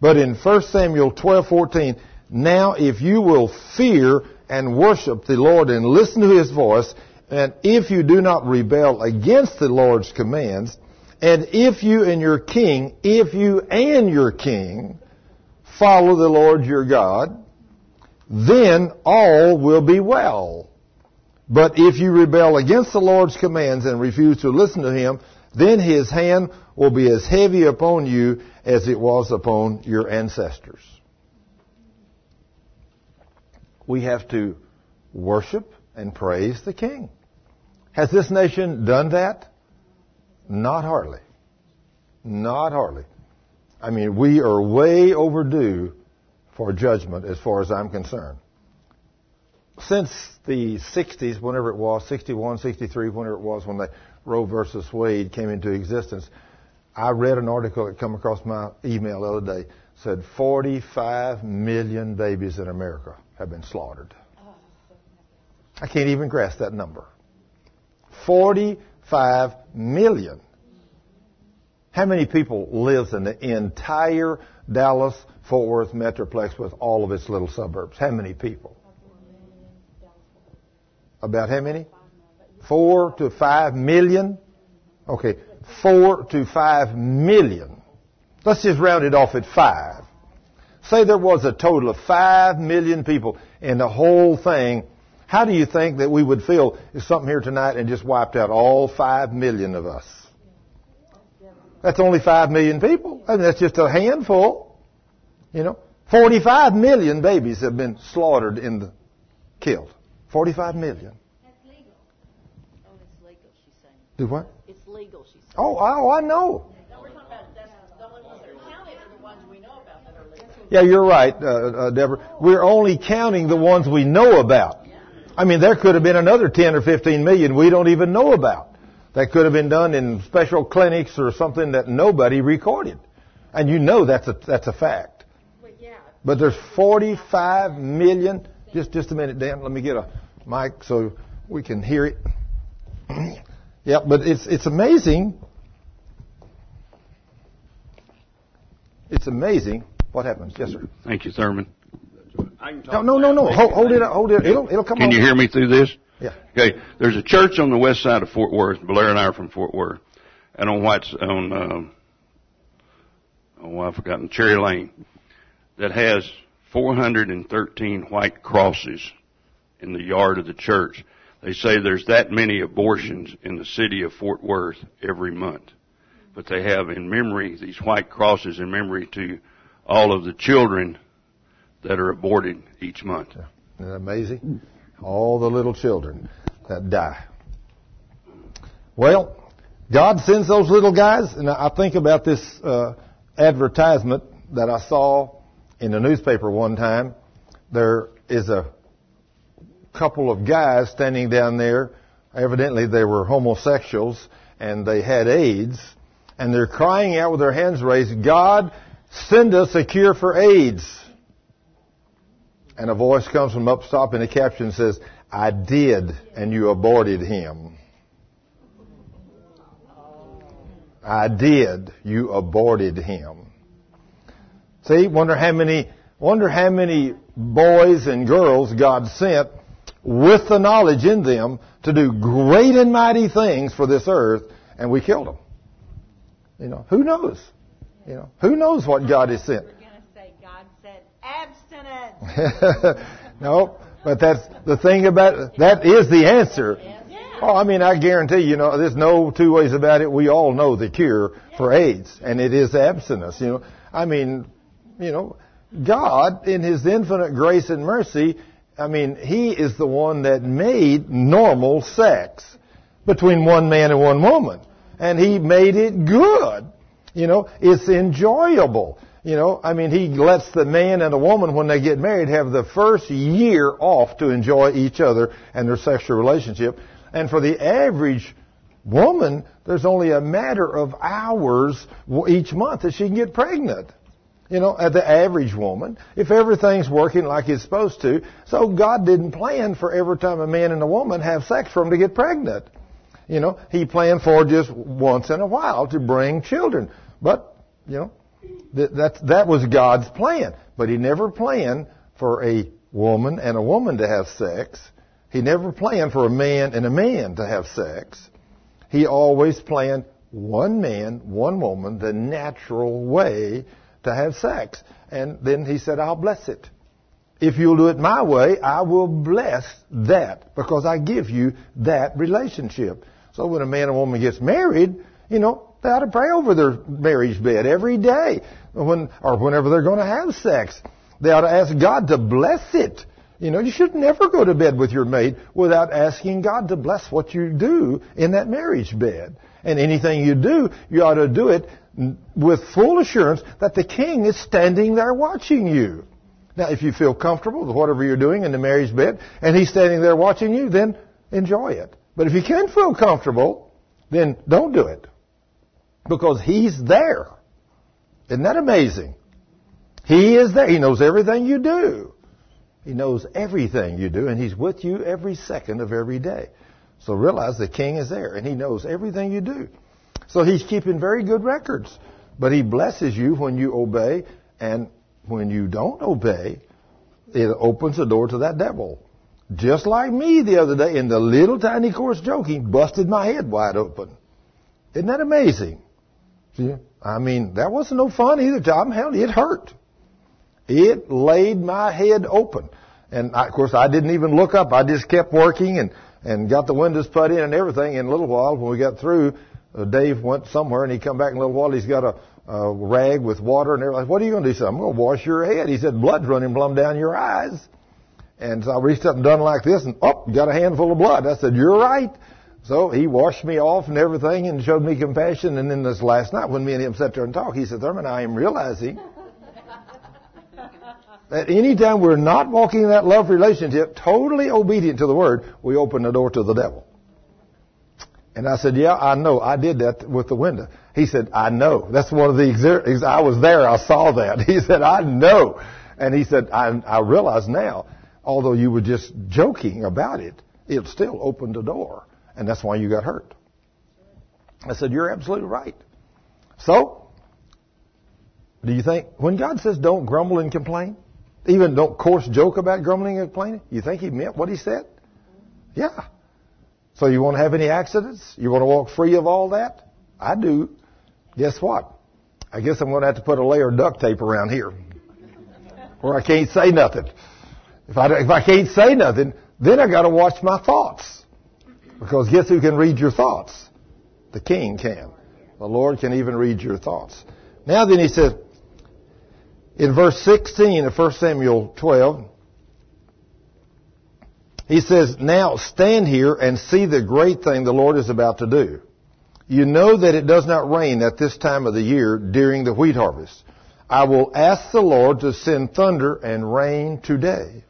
But in 1 Samuel 12:14, now if you will fear and worship the Lord and listen to His voice, and if you do not rebel against the Lord's commands, and if you and your king, if you and your king follow the Lord your God, then all will be well. But if you rebel against the Lord's commands and refuse to listen to Him, then His hand will be as heavy upon you as it was upon your ancestors we have to worship and praise the King. Has this nation done that? Not hardly. Not hardly. I mean, we are way overdue for judgment as far as I'm concerned. Since the 60s, whenever it was, 61, 63, whenever it was when the Roe versus Wade came into existence, I read an article that came across my email the other day, said 45 million babies in America have been slaughtered. I can't even grasp that number. 45 million. How many people lives in the entire Dallas Fort Worth metroplex with all of its little suburbs? How many people? About how many? Four to five million? Okay, four to five million. Let's just round it off at five. Say there was a total of five million people in the whole thing. How do you think that we would feel if something here tonight and just wiped out all five million of us? That's only five million people. I mean, that's just a handful. You know, 45 million babies have been slaughtered in the, killed. 45 million. That's legal. Oh, it's legal, she's saying. Do what? It's legal, she's saying. Oh, oh, I know. No, we're talking about, that's, the only ones that are counted are the ones we know about that are legal. Yeah, you're right, uh, uh, Deborah. We're only counting the ones we know about. I mean, there could have been another 10 or 15 million we don't even know about. That could have been done in special clinics or something that nobody recorded. And you know that's a, that's a fact. But there's 45 million. Just, just a minute, Dan. Let me get a mic so we can hear it. yeah, but it's, it's amazing. It's amazing what happens. Yes, sir. Thank you, Thurman. No, no, no, no. Hold, hold it up. Hold it. It'll, it'll come Can on. you hear me through this? Yeah. Okay. There's a church on the west side of Fort Worth. Blair and I are from Fort Worth, and on White's on um, oh I've forgotten Cherry Lane that has 413 white crosses in the yard of the church. They say there's that many abortions in the city of Fort Worth every month, but they have in memory these white crosses in memory to all of the children that are aborted each month. Isn't that amazing? All the little children that die. Well, God sends those little guys, and I think about this uh, advertisement that I saw in the newspaper one time. There is a couple of guys standing down there. Evidently, they were homosexuals and they had AIDS, and they're crying out with their hands raised, God, send us a cure for AIDS. And a voice comes from up top and the caption says, I did and you aborted him. I did, you aborted him. See, wonder how many, wonder how many boys and girls God sent with the knowledge in them to do great and mighty things for this earth and we killed them. You know, who knows? You know, who knows what God has sent? we're gonna say God said abstinence. no, but that's the thing about that is the answer. Oh, I mean, I guarantee you know, there's no two ways about it. We all know the cure for AIDS, and it is abstinence. You know, I mean, you know, God in His infinite grace and mercy, I mean, He is the one that made normal sex between one man and one woman, and He made it good. You know, it's enjoyable. You know, I mean, he lets the man and the woman, when they get married, have the first year off to enjoy each other and their sexual relationship. And for the average woman, there's only a matter of hours each month that she can get pregnant. You know, at the average woman, if everything's working like it's supposed to, so God didn't plan for every time a man and a woman have sex for them to get pregnant. You know, He planned for just once in a while to bring children. But, you know, that, that, that was God's plan. But He never planned for a woman and a woman to have sex. He never planned for a man and a man to have sex. He always planned one man, one woman, the natural way to have sex. And then he said, I'll bless it. If you'll do it my way, I will bless that because I give you that relationship. So when a man and woman gets married, you know, they ought to pray over their marriage bed every day when, or whenever they're going to have sex. They ought to ask God to bless it. You know, you should never go to bed with your mate without asking God to bless what you do in that marriage bed. And anything you do, you ought to do it with full assurance that the king is standing there watching you. Now, if you feel comfortable with whatever you're doing in the marriage bed and he's standing there watching you, then enjoy it. But if you can't feel comfortable, then don't do it. Because he's there. Isn't that amazing? He is there. He knows everything you do. He knows everything you do, and He's with you every second of every day. So realize the king is there and he knows everything you do. So he's keeping very good records. But he blesses you when you obey and when you don't obey, it opens the door to that devil. Just like me the other day in the little tiny coarse joking, busted my head wide open. Isn't that amazing? See? I mean, that wasn't no fun either. Tom hell, it hurt. It laid my head open. And I, of course, I didn't even look up. I just kept working and, and got the windows put in and everything. In a little while, when we got through, uh, Dave went somewhere and he come back in a little while. He's got a, a rag with water and everything. What are you going to do? He said, I'm going to wash your head. He said, blood's running plumb down your eyes. And so I reached up and done like this and, oh, got a handful of blood. I said, you're right. So he washed me off and everything and showed me compassion. And then this last night when me and him sat there and talked, he said, Thurman, I am realizing that anytime we're not walking that love relationship, totally obedient to the word, we open the door to the devil. And I said, yeah, I know. I did that with the window. He said, I know. That's one of the, exer- I was there. I saw that. He said, I know. And he said, I, I realize now, although you were just joking about it, it still opened the door. And that's why you got hurt. I said, you're absolutely right. So, do you think, when God says don't grumble and complain, even don't coarse joke about grumbling and complaining, you think he meant what he said? Yeah. So you want to have any accidents? You want to walk free of all that? I do. Guess what? I guess I'm going to have to put a layer of duct tape around here. Or I can't say nothing. If I, if I can't say nothing, then I got to watch my thoughts. Because guess who can read your thoughts? The king can. The Lord can even read your thoughts. Now then he says, in verse 16 of 1 Samuel 12, he says, Now stand here and see the great thing the Lord is about to do. You know that it does not rain at this time of the year during the wheat harvest. I will ask the Lord to send thunder and rain today.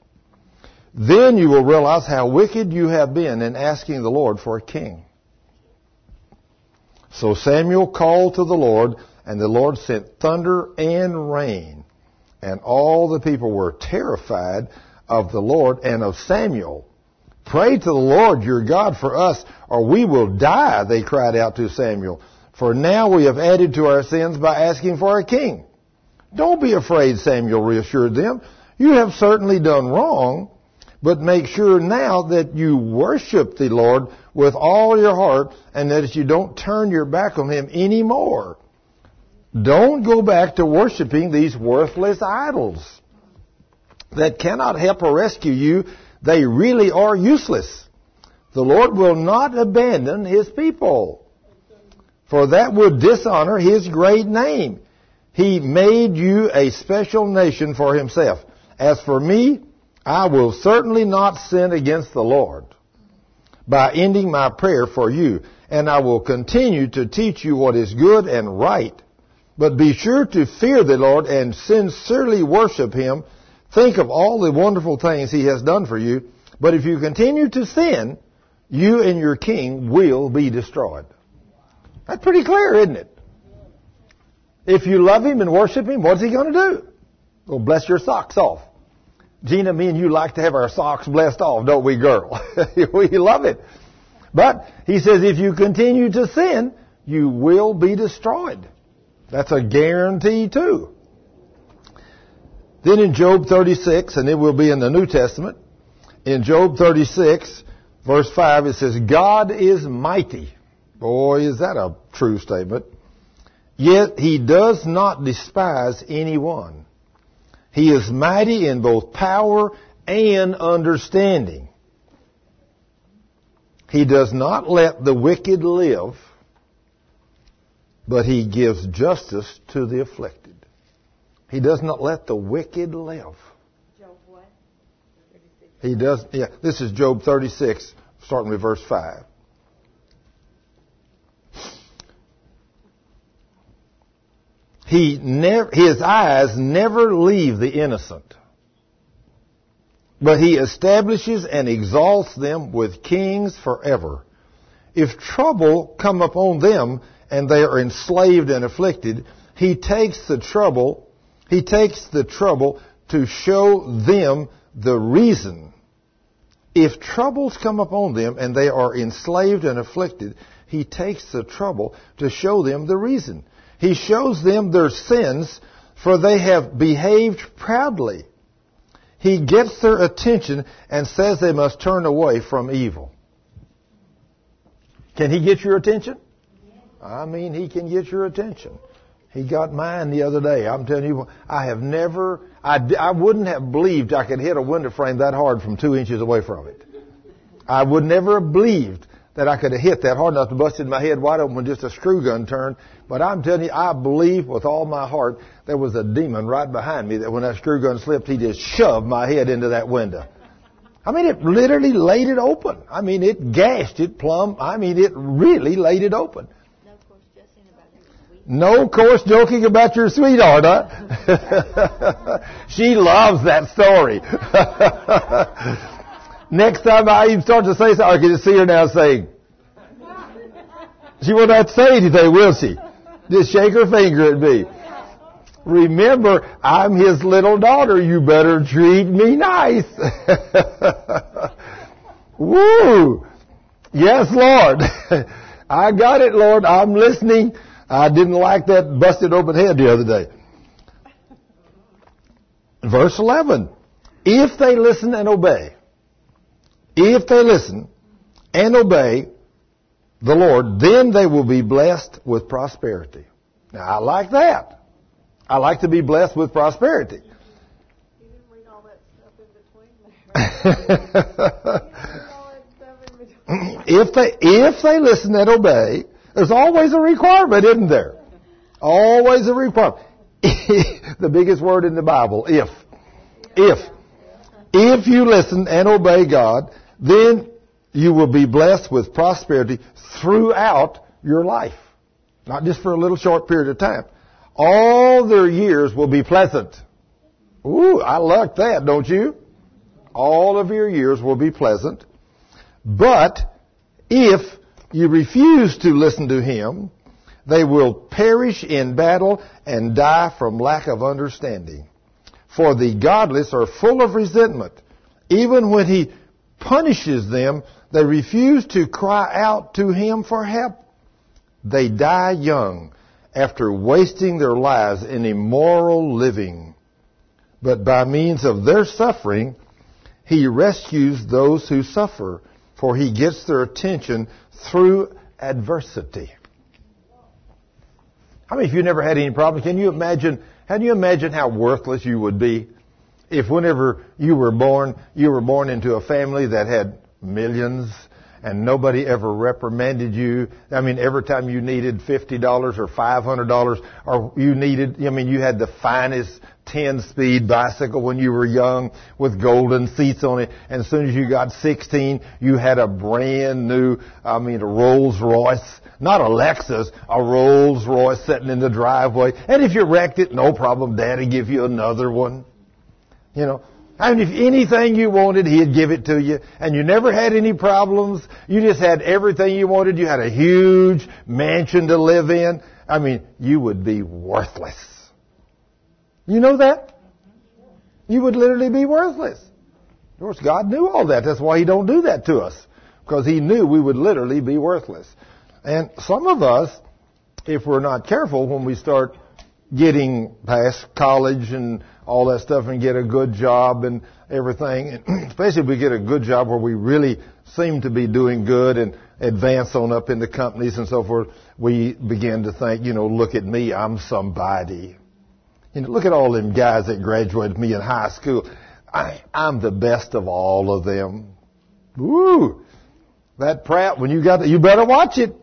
Then you will realize how wicked you have been in asking the Lord for a king. So Samuel called to the Lord, and the Lord sent thunder and rain. And all the people were terrified of the Lord and of Samuel. Pray to the Lord your God for us, or we will die, they cried out to Samuel. For now we have added to our sins by asking for a king. Don't be afraid, Samuel reassured them. You have certainly done wrong, but make sure now that you worship the Lord with all your heart and that you don't turn your back on Him anymore. Don't go back to worshiping these worthless idols that cannot help or rescue you they really are useless. The Lord will not abandon His people. For that would dishonor His great name. He made you a special nation for Himself. As for me, I will certainly not sin against the Lord by ending my prayer for you, and I will continue to teach you what is good and right. But be sure to fear the Lord and sincerely worship Him Think of all the wonderful things he has done for you. But if you continue to sin, you and your king will be destroyed. That's pretty clear, isn't it? If you love him and worship him, what's he going to do? Well, bless your socks off. Gina, me and you like to have our socks blessed off, don't we, girl? we love it. But he says if you continue to sin, you will be destroyed. That's a guarantee too. Then in Job 36, and it will be in the New Testament, in Job 36, verse 5, it says, God is mighty. Boy, is that a true statement. Yet he does not despise anyone. He is mighty in both power and understanding. He does not let the wicked live, but he gives justice to the afflicted. He does not let the wicked live. Job what? 36. He does, yeah, this is Job 36, starting with verse 5. He never, his eyes never leave the innocent, but he establishes and exalts them with kings forever. If trouble come upon them and they are enslaved and afflicted, he takes the trouble he takes the trouble to show them the reason If troubles come upon them and they are enslaved and afflicted, he takes the trouble to show them the reason. He shows them their sins, for they have behaved proudly. He gets their attention and says they must turn away from evil. Can he get your attention? I mean, he can get your attention. He got mine the other day. I'm telling you, I have never, I, I wouldn't have believed I could hit a window frame that hard from two inches away from it. I would never have believed that I could have hit that hard enough to bust in my head wide open with just a screw gun turned. But I'm telling you, I believe with all my heart there was a demon right behind me that when that screw gun slipped, he just shoved my head into that window. I mean, it literally laid it open. I mean, it gashed it plumb. I mean, it really laid it open. No coarse joking about your sweetheart, huh? she loves that story. Next time I even start to say something, I can just see her now saying, she will not say anything, will she? Just shake her finger at me. Remember, I'm his little daughter. You better treat me nice. Woo! Yes, Lord. I got it, Lord. I'm listening. I didn't like that busted open head the other day. Verse 11. If they listen and obey, if they listen and obey the Lord, then they will be blessed with prosperity. Now, I like that. I like to be blessed with prosperity. You didn't read all that stuff in between there. all that stuff in between. if they if they listen and obey, there's always a requirement, isn't there? Always a requirement. the biggest word in the Bible, if. If. If you listen and obey God, then you will be blessed with prosperity throughout your life. Not just for a little short period of time. All their years will be pleasant. Ooh, I like that, don't you? All of your years will be pleasant. But if you refuse to listen to him, they will perish in battle and die from lack of understanding. For the godless are full of resentment. Even when he punishes them, they refuse to cry out to him for help. They die young after wasting their lives in immoral living. But by means of their suffering, he rescues those who suffer, for he gets their attention through adversity. I mean, if you never had any problems, can you imagine, can you imagine how worthless you would be if whenever you were born, you were born into a family that had millions and nobody ever reprimanded you. I mean, every time you needed $50 or $500 or you needed, I mean, you had the finest 10 speed bicycle when you were young with golden seats on it. And as soon as you got 16, you had a brand new, I mean, a Rolls Royce. Not a Lexus, a Rolls Royce sitting in the driveway. And if you wrecked it, no problem, Daddy give you another one. You know, and if anything you wanted, He'd give it to you. And you never had any problems. You just had everything you wanted. You had a huge mansion to live in. I mean, you would be worthless. You know that? You would literally be worthless. Of course, God knew all that. That's why He don't do that to us. Because He knew we would literally be worthless. And some of us, if we're not careful, when we start getting past college and all that stuff and get a good job and everything. And especially if we get a good job where we really seem to be doing good and advance on up in the companies and so forth, we begin to think, you know, look at me, I'm somebody. You know, look at all them guys that graduated me in high school. I, I'm the best of all of them. Woo! That Pratt, when you got that, you better watch it.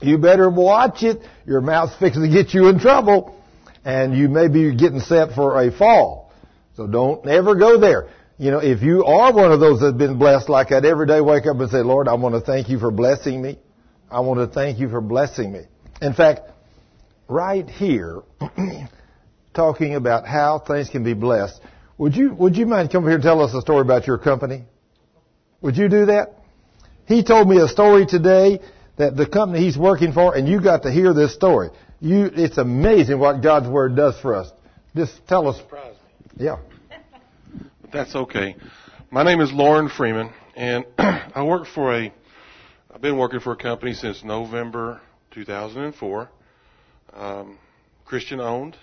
You better watch it. Your mouth's fixing to get you in trouble and you may be getting set for a fall. So don't ever go there. You know, if you are one of those that's been blessed like that, every day wake up and say, Lord, I want to thank you for blessing me. I want to thank you for blessing me. In fact, right here, talking about how things can be blessed, would you, would you mind coming here and tell us a story about your company? Would you do that? He told me a story today that the company he's working for, and you got to hear this story. You, it's amazing what God's Word does for us. Just tell us. Surprise Yeah. That's okay. My name is Lauren Freeman, and I work for a. I've been working for a company since November 2004. Um, Christian owned.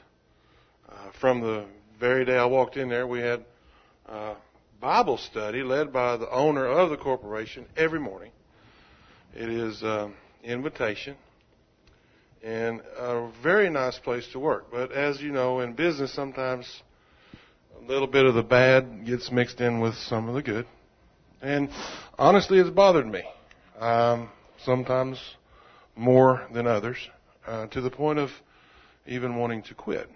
Uh, from the very day I walked in there, we had uh, Bible study led by the owner of the corporation every morning. It is uh, invitation and a very nice place to work. But as you know, in business, sometimes a little bit of the bad gets mixed in with some of the good. And honestly, it's bothered me. Um, sometimes more than others, uh, to the point of even wanting to quit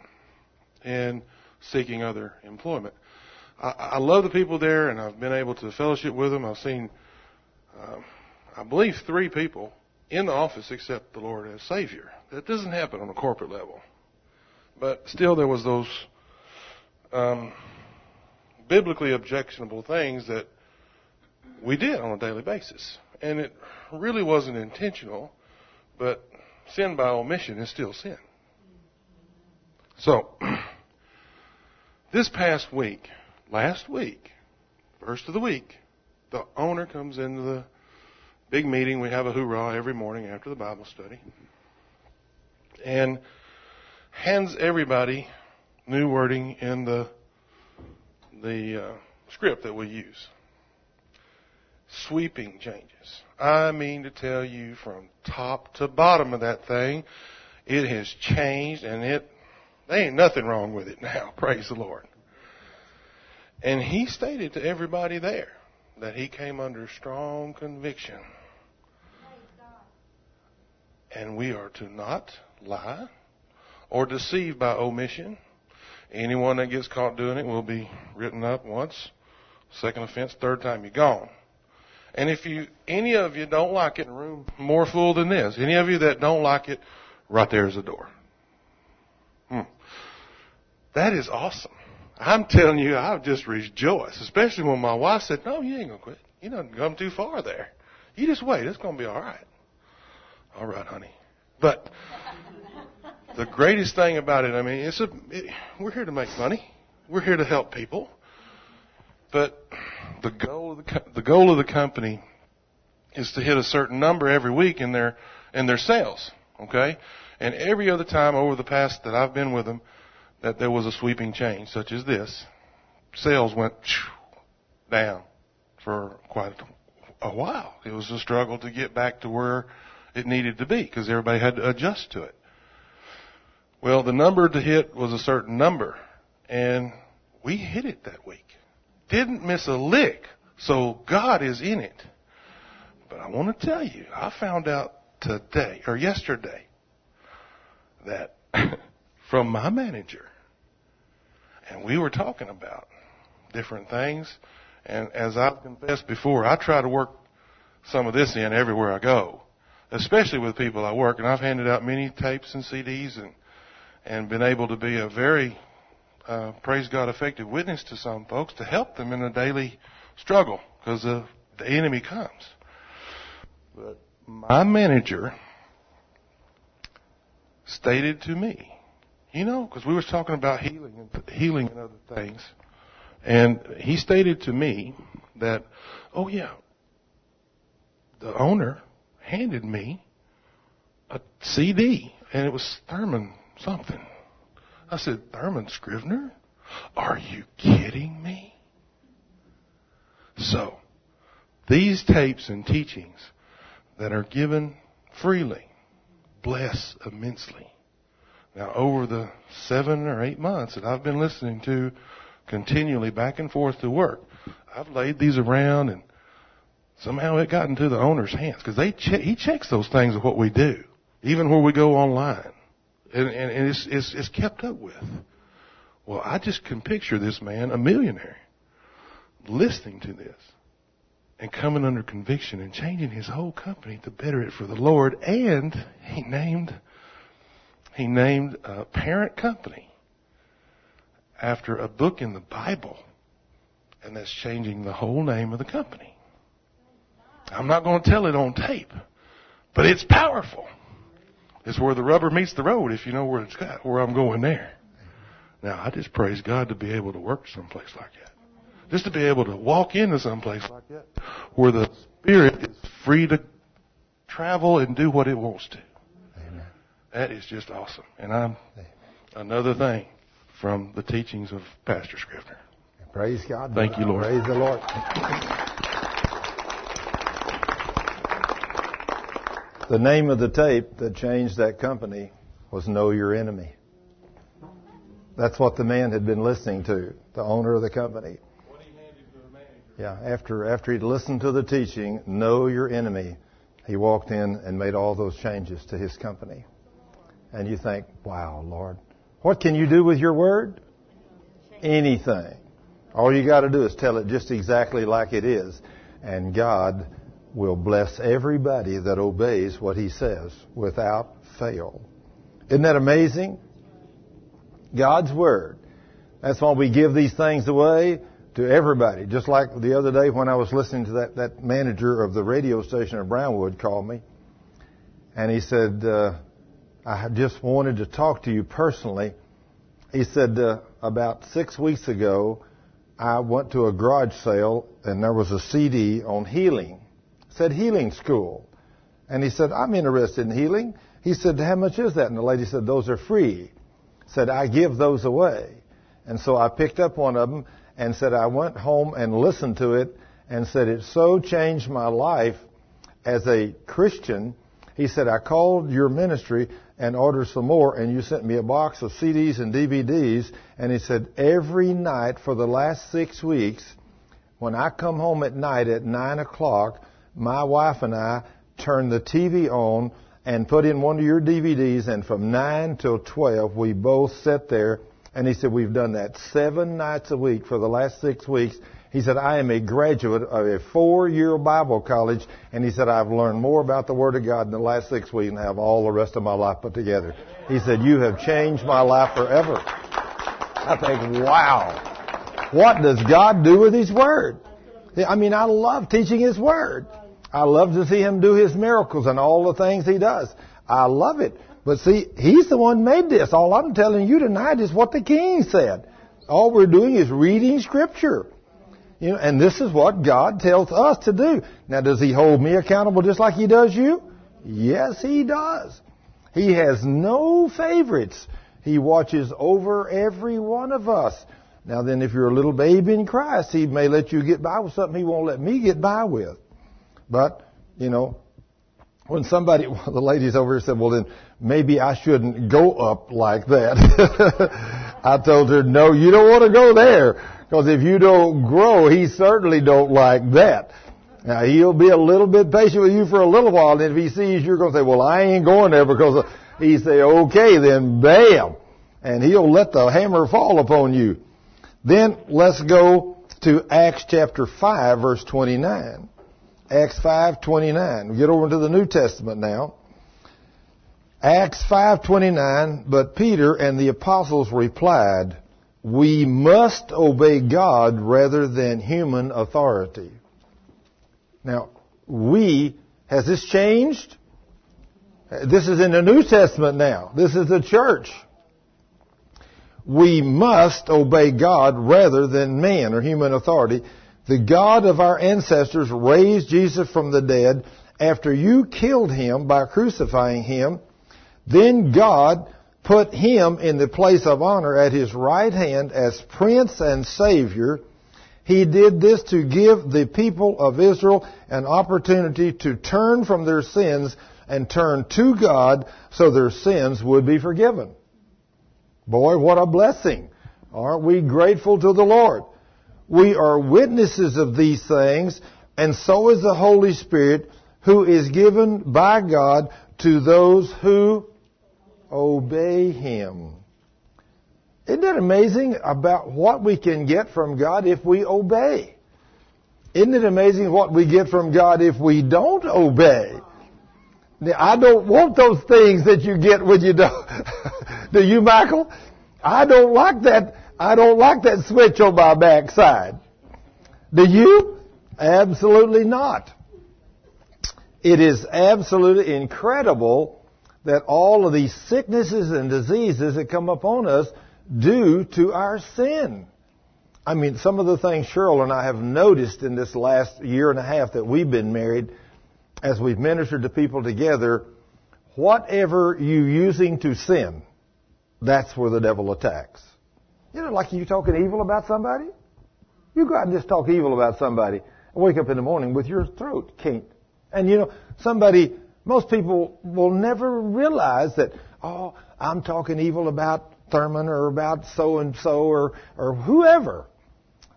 and seeking other employment. I, I love the people there, and I've been able to fellowship with them. I've seen, uh, I believe, three people in the office accept the Lord as Savior. That doesn't happen on a corporate level, but still, there was those um, biblically objectionable things that we did on a daily basis. And it really wasn't intentional, but sin by omission is still sin. So, this past week, last week, first of the week, the owner comes into the big meeting. We have a hoorah every morning after the Bible study. And hands everybody new wording in the the uh, script that we use. Sweeping changes. I mean to tell you from top to bottom of that thing, it has changed and it, there ain't nothing wrong with it now. Praise the Lord. And he stated to everybody there that he came under strong conviction. And we are to not lie or deceive by omission Anyone that gets caught doing it will be written up once. Second offense, third time you're gone. And if you, any of you don't like it, room more full than this. Any of you that don't like it, right there's the door. Hmm. That is awesome. I'm telling you, I've just rejoice, especially when my wife said, "No, you ain't gonna quit. You don't come too far there. You just wait. It's gonna be all right." All right, honey. But the greatest thing about it, I mean, it's a, it, we're here to make money. We're here to help people. But the goal of the, the goal of the company is to hit a certain number every week in their, in their sales. Okay? And every other time over the past that I've been with them, that there was a sweeping change, such as this, sales went down for quite a while. It was a struggle to get back to where it needed to be because everybody had to adjust to it. Well, the number to hit was a certain number, and we hit it that week. Didn't miss a lick. So God is in it. But I want to tell you, I found out today or yesterday that from my manager, and we were talking about different things. And as I've confessed before, I try to work some of this in everywhere I go, especially with people I work. And I've handed out many tapes and CDs and and been able to be a very, uh, praise God, effective witness to some folks to help them in a daily struggle because the, the enemy comes. But my manager stated to me, you know, because we were talking about healing and healing and other things, and he stated to me that, oh yeah, the owner handed me a CD, and it was Thurman something. I said, Thurman Scrivner? Are you kidding me? So, these tapes and teachings that are given freely bless immensely. Now, over the seven or eight months that I've been listening to continually back and forth to work, I've laid these around and somehow it got into the owner's hands because che- he checks those things of what we do, even where we go online and, and, and it's, it's, it's kept up with. Well, I just can picture this man, a millionaire, listening to this and coming under conviction and changing his whole company to better it for the Lord. And he named, he named a parent company after a book in the Bible. And that's changing the whole name of the company. I'm not going to tell it on tape, but it's powerful is where the rubber meets the road if you know where it's got, where I'm going there. Now, I just praise God to be able to work someplace like that. just to be able to walk into some place like that where the Spirit is free to travel and do what it wants to. Amen. That is just awesome. And I'm another thing from the teachings of Pastor Scrivner. Praise God. Thank you, Lord. Praise the Lord. The name of the tape that changed that company was Know Your Enemy. That's what the man had been listening to, the owner of the company. Yeah, after after he'd listened to the teaching, Know Your Enemy, he walked in and made all those changes to his company. And you think, wow, Lord, what can you do with your word? Anything. All you got to do is tell it just exactly like it is, and God will bless everybody that obeys what He says without fail. Isn't that amazing? God's Word. That's why we give these things away to everybody. Just like the other day when I was listening to that, that manager of the radio station in Brownwood called me, and he said, uh, I just wanted to talk to you personally. He said, uh, about six weeks ago, I went to a garage sale and there was a CD on healing. Said healing school. And he said, I'm interested in healing. He said, how much is that? And the lady said, those are free. Said, I give those away. And so I picked up one of them and said, I went home and listened to it and said, it so changed my life as a Christian. He said, I called your ministry and ordered some more, and you sent me a box of CDs and DVDs. And he said, every night for the last six weeks, when I come home at night at 9 o'clock, my wife and I turn the TV on and put in one of your DVDs, and from 9 till 12, we both sit there. And he said, we've done that seven nights a week for the last six weeks. He said, I am a graduate of a four-year Bible college, and he said, I've learned more about the Word of God in the last six weeks and have all the rest of my life put together. He said, you have changed my life forever. I think, wow. What does God do with His Word? I mean, I love teaching His Word. I love to see Him do His miracles and all the things He does. I love it. But see, He's the one made this. All I'm telling you tonight is what the King said. All we're doing is reading Scripture. You know, and this is what God tells us to do. Now, does He hold me accountable just like He does you? Yes, He does. He has no favorites. He watches over every one of us. Now then, if you're a little babe in Christ, He may let you get by with something He won't let me get by with. But, you know, when somebody, the ladies over here said, well then, maybe I shouldn't go up like that. I told her, no, you don't want to go there. Because if you don't grow, he certainly don't like that. Now he'll be a little bit patient with you for a little while, and if he sees you're going to say, well, I ain't going there because he say, okay, then bam. And he'll let the hammer fall upon you. Then let's go to Acts chapter 5 verse 29. Acts 5:29. We get over to the New Testament now. Acts 5:29, but Peter and the apostles replied, "We must obey God rather than human authority." Now, we has this changed? This is in the New Testament now. This is the church. We must obey God rather than man or human authority. The God of our ancestors raised Jesus from the dead after you killed him by crucifying him. Then God put him in the place of honor at his right hand as Prince and Savior. He did this to give the people of Israel an opportunity to turn from their sins and turn to God so their sins would be forgiven. Boy, what a blessing. Aren't we grateful to the Lord? We are witnesses of these things, and so is the Holy Spirit, who is given by God to those who obey Him. Isn't that amazing about what we can get from God if we obey? Isn't it amazing what we get from God if we don't obey? Now, I don't want those things that you get when you don't. Do you, Michael? I don't like that I don't like that switch on my backside. Do you? Absolutely not. It is absolutely incredible that all of these sicknesses and diseases that come upon us due to our sin. I mean, some of the things Cheryl and I have noticed in this last year and a half that we've been married, as we've ministered to people together, whatever you're using to sin, that's where the devil attacks. You know, like you talking evil about somebody? You go out and just talk evil about somebody and wake up in the morning with your throat kinked. And you know, somebody, most people will never realize that, oh, I'm talking evil about Thurman or about so and so or, or whoever.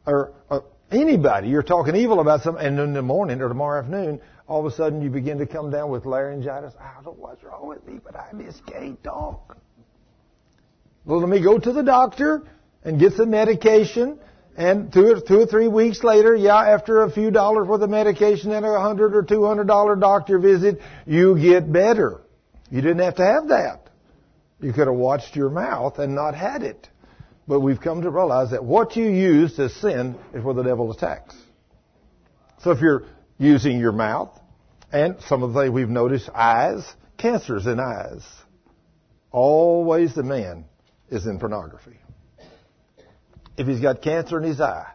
Or, or anybody. You're talking evil about some, and in the morning or tomorrow afternoon, all of a sudden you begin to come down with laryngitis. I don't know what's wrong with me, but I just can't talk. Well, let me go to the doctor and get some medication. And two or, two or three weeks later, yeah, after a few dollars worth of medication and a hundred or two hundred dollar doctor visit, you get better. You didn't have to have that. You could have watched your mouth and not had it. But we've come to realize that what you use to sin is where the devil attacks. So if you're using your mouth, and some of the things we've noticed, eyes, cancers in eyes, always the man is in pornography. If he's got cancer in his eye,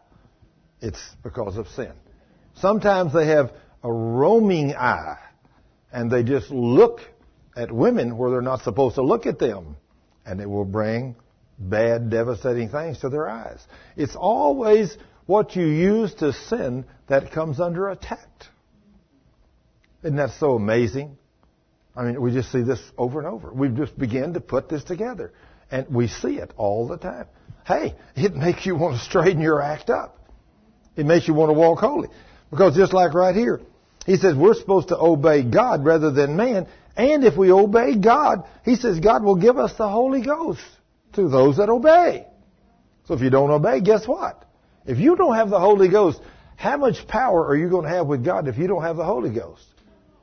it's because of sin. Sometimes they have a roaming eye, and they just look at women where they're not supposed to look at them, and it will bring bad, devastating things to their eyes. It's always what you use to sin that comes under attack. Isn't that so amazing? I mean, we just see this over and over. We just begin to put this together. And we see it all the time. Hey, it makes you want to straighten your act up. It makes you want to walk holy. Because just like right here, he says we're supposed to obey God rather than man. And if we obey God, he says God will give us the Holy Ghost to those that obey. So if you don't obey, guess what? If you don't have the Holy Ghost, how much power are you going to have with God if you don't have the Holy Ghost?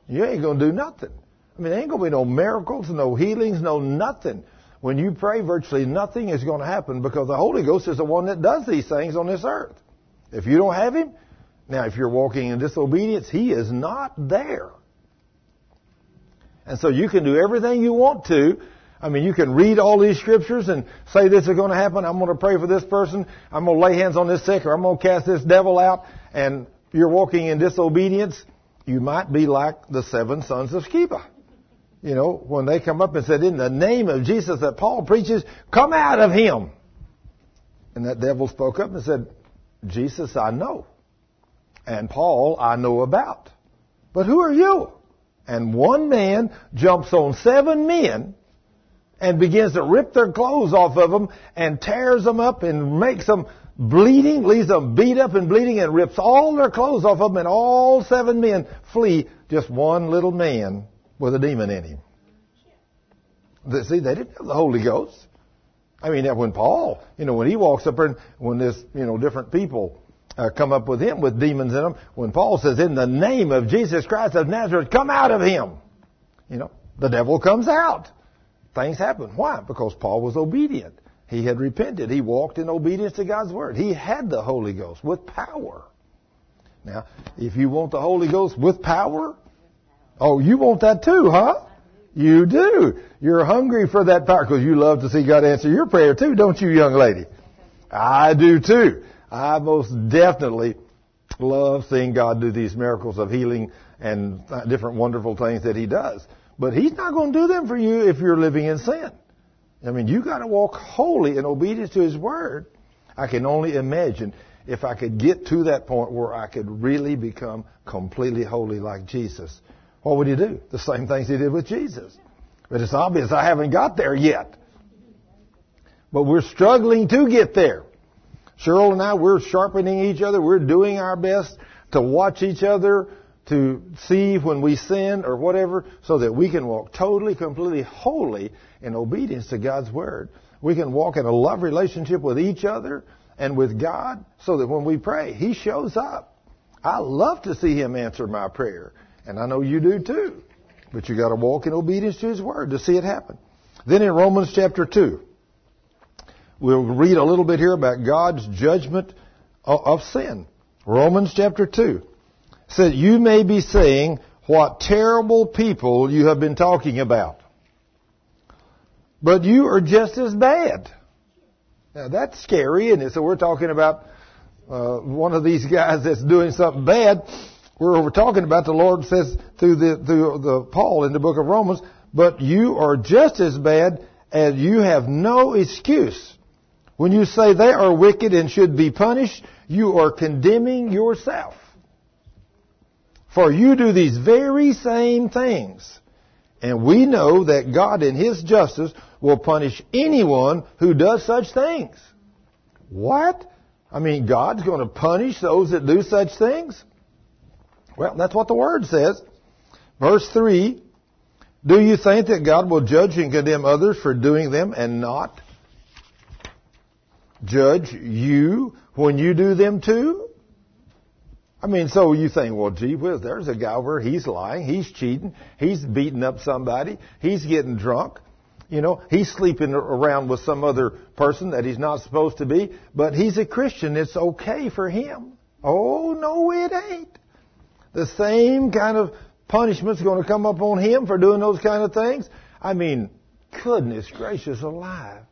You ain't going to do nothing. I mean, there ain't going to be no miracles, no healings, no nothing. When you pray, virtually nothing is going to happen because the Holy Ghost is the one that does these things on this earth. If you don't have Him, now if you're walking in disobedience, He is not there. And so you can do everything you want to. I mean, you can read all these scriptures and say this is going to happen. I'm going to pray for this person. I'm going to lay hands on this sick or I'm going to cast this devil out. And you're walking in disobedience. You might be like the seven sons of Sceva you know, when they come up and said, in the name of Jesus that Paul preaches, come out of him. And that devil spoke up and said, Jesus I know. And Paul I know about. But who are you? And one man jumps on seven men and begins to rip their clothes off of them and tears them up and makes them bleeding, leaves them beat up and bleeding and rips all their clothes off of them and all seven men flee. Just one little man with a demon in him. See, they didn't have the Holy Ghost. I mean, when Paul, you know, when he walks up there, and when this, you know, different people uh, come up with him with demons in them, when Paul says, in the name of Jesus Christ of Nazareth, come out of him, you know, the devil comes out. Things happen. Why? Because Paul was obedient. He had repented. He walked in obedience to God's word. He had the Holy Ghost with power. Now, if you want the Holy Ghost with power, Oh, you want that too, huh? You do. You're hungry for that power because you love to see God answer your prayer too, don't you, young lady? I do too. I most definitely love seeing God do these miracles of healing and different wonderful things that He does. But He's not going to do them for you if you're living in sin. I mean, you got to walk holy in obedience to His Word. I can only imagine if I could get to that point where I could really become completely holy like Jesus what would he do? The same things he did with Jesus. But it's obvious I haven't got there yet. But we're struggling to get there. Cheryl and I, we're sharpening each other. We're doing our best to watch each other, to see when we sin or whatever, so that we can walk totally, completely holy in obedience to God's Word. We can walk in a love relationship with each other and with God so that when we pray, He shows up. I love to see Him answer my prayer. And I know you do too. But you got to walk in obedience to His Word to see it happen. Then in Romans chapter 2, we'll read a little bit here about God's judgment of sin. Romans chapter 2 says, You may be saying, What terrible people you have been talking about. But you are just as bad. Now that's scary, it? So we're talking about uh, one of these guys that's doing something bad, we're, talking about the Lord says through the through the Paul in the book of Romans, but you are just as bad as you have no excuse. When you say they are wicked and should be punished, you are condemning yourself. For you do these very same things. And we know that God in His justice will punish anyone who does such things. What? I mean, God's going to punish those that do such things? Well, that's what the Word says. Verse 3, Do you think that God will judge and condemn others for doing them and not judge you when you do them too? I mean, so you think, well, gee whiz, there's a guy where he's lying, he's cheating, he's beating up somebody, he's getting drunk, you know, he's sleeping around with some other person that he's not supposed to be, but he's a Christian, it's okay for him. Oh, no, it ain't. The same kind of punishment's going to come up on him for doing those kind of things. I mean, goodness gracious alive.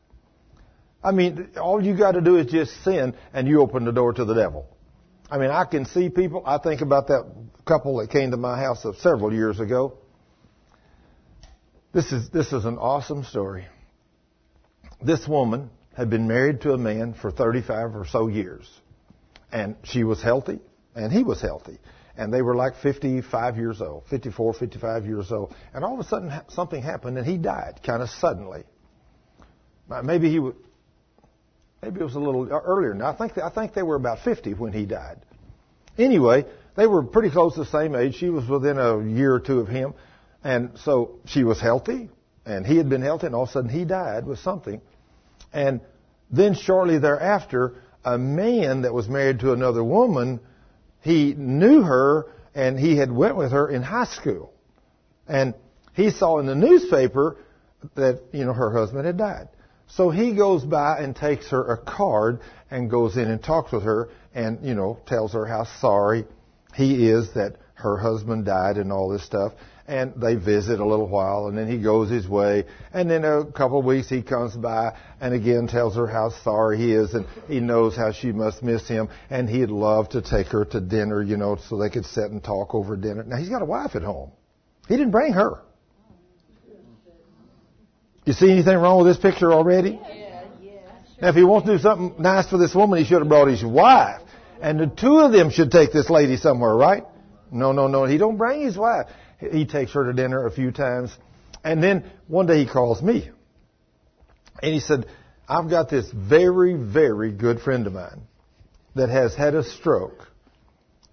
I mean, all you got to do is just sin and you open the door to the devil. I mean, I can see people. I think about that couple that came to my house several years ago. This is, this is an awesome story. This woman had been married to a man for 35 or so years. And she was healthy, and he was healthy. And they were like 55 years old, 54, 55 years old. And all of a sudden, something happened, and he died kind of suddenly. Uh, maybe he would, maybe it was a little uh, earlier. Now I think I think they were about 50 when he died. Anyway, they were pretty close the same age. She was within a year or two of him, and so she was healthy, and he had been healthy, and all of a sudden he died with something. And then shortly thereafter, a man that was married to another woman he knew her and he had went with her in high school. And he saw in the newspaper that, you know, her husband had died. So he goes by and takes her a card and goes in and talks with her and, you know, tells her how sorry he is that her husband died and all this stuff and they visit a little while, and then he goes his way, and then a couple of weeks he comes by and again tells her how sorry he is, and he knows how she must miss him, and he'd love to take her to dinner, you know, so they could sit and talk over dinner. Now he's got a wife at home. He didn't bring her. You see anything wrong with this picture already? Yeah, yeah. Now, if he wants to do something nice for this woman, he should have brought his wife. And the two of them should take this lady somewhere, right? No, no, no. He don't bring his wife. He takes her to dinner a few times. And then one day he calls me. And he said, I've got this very, very good friend of mine that has had a stroke.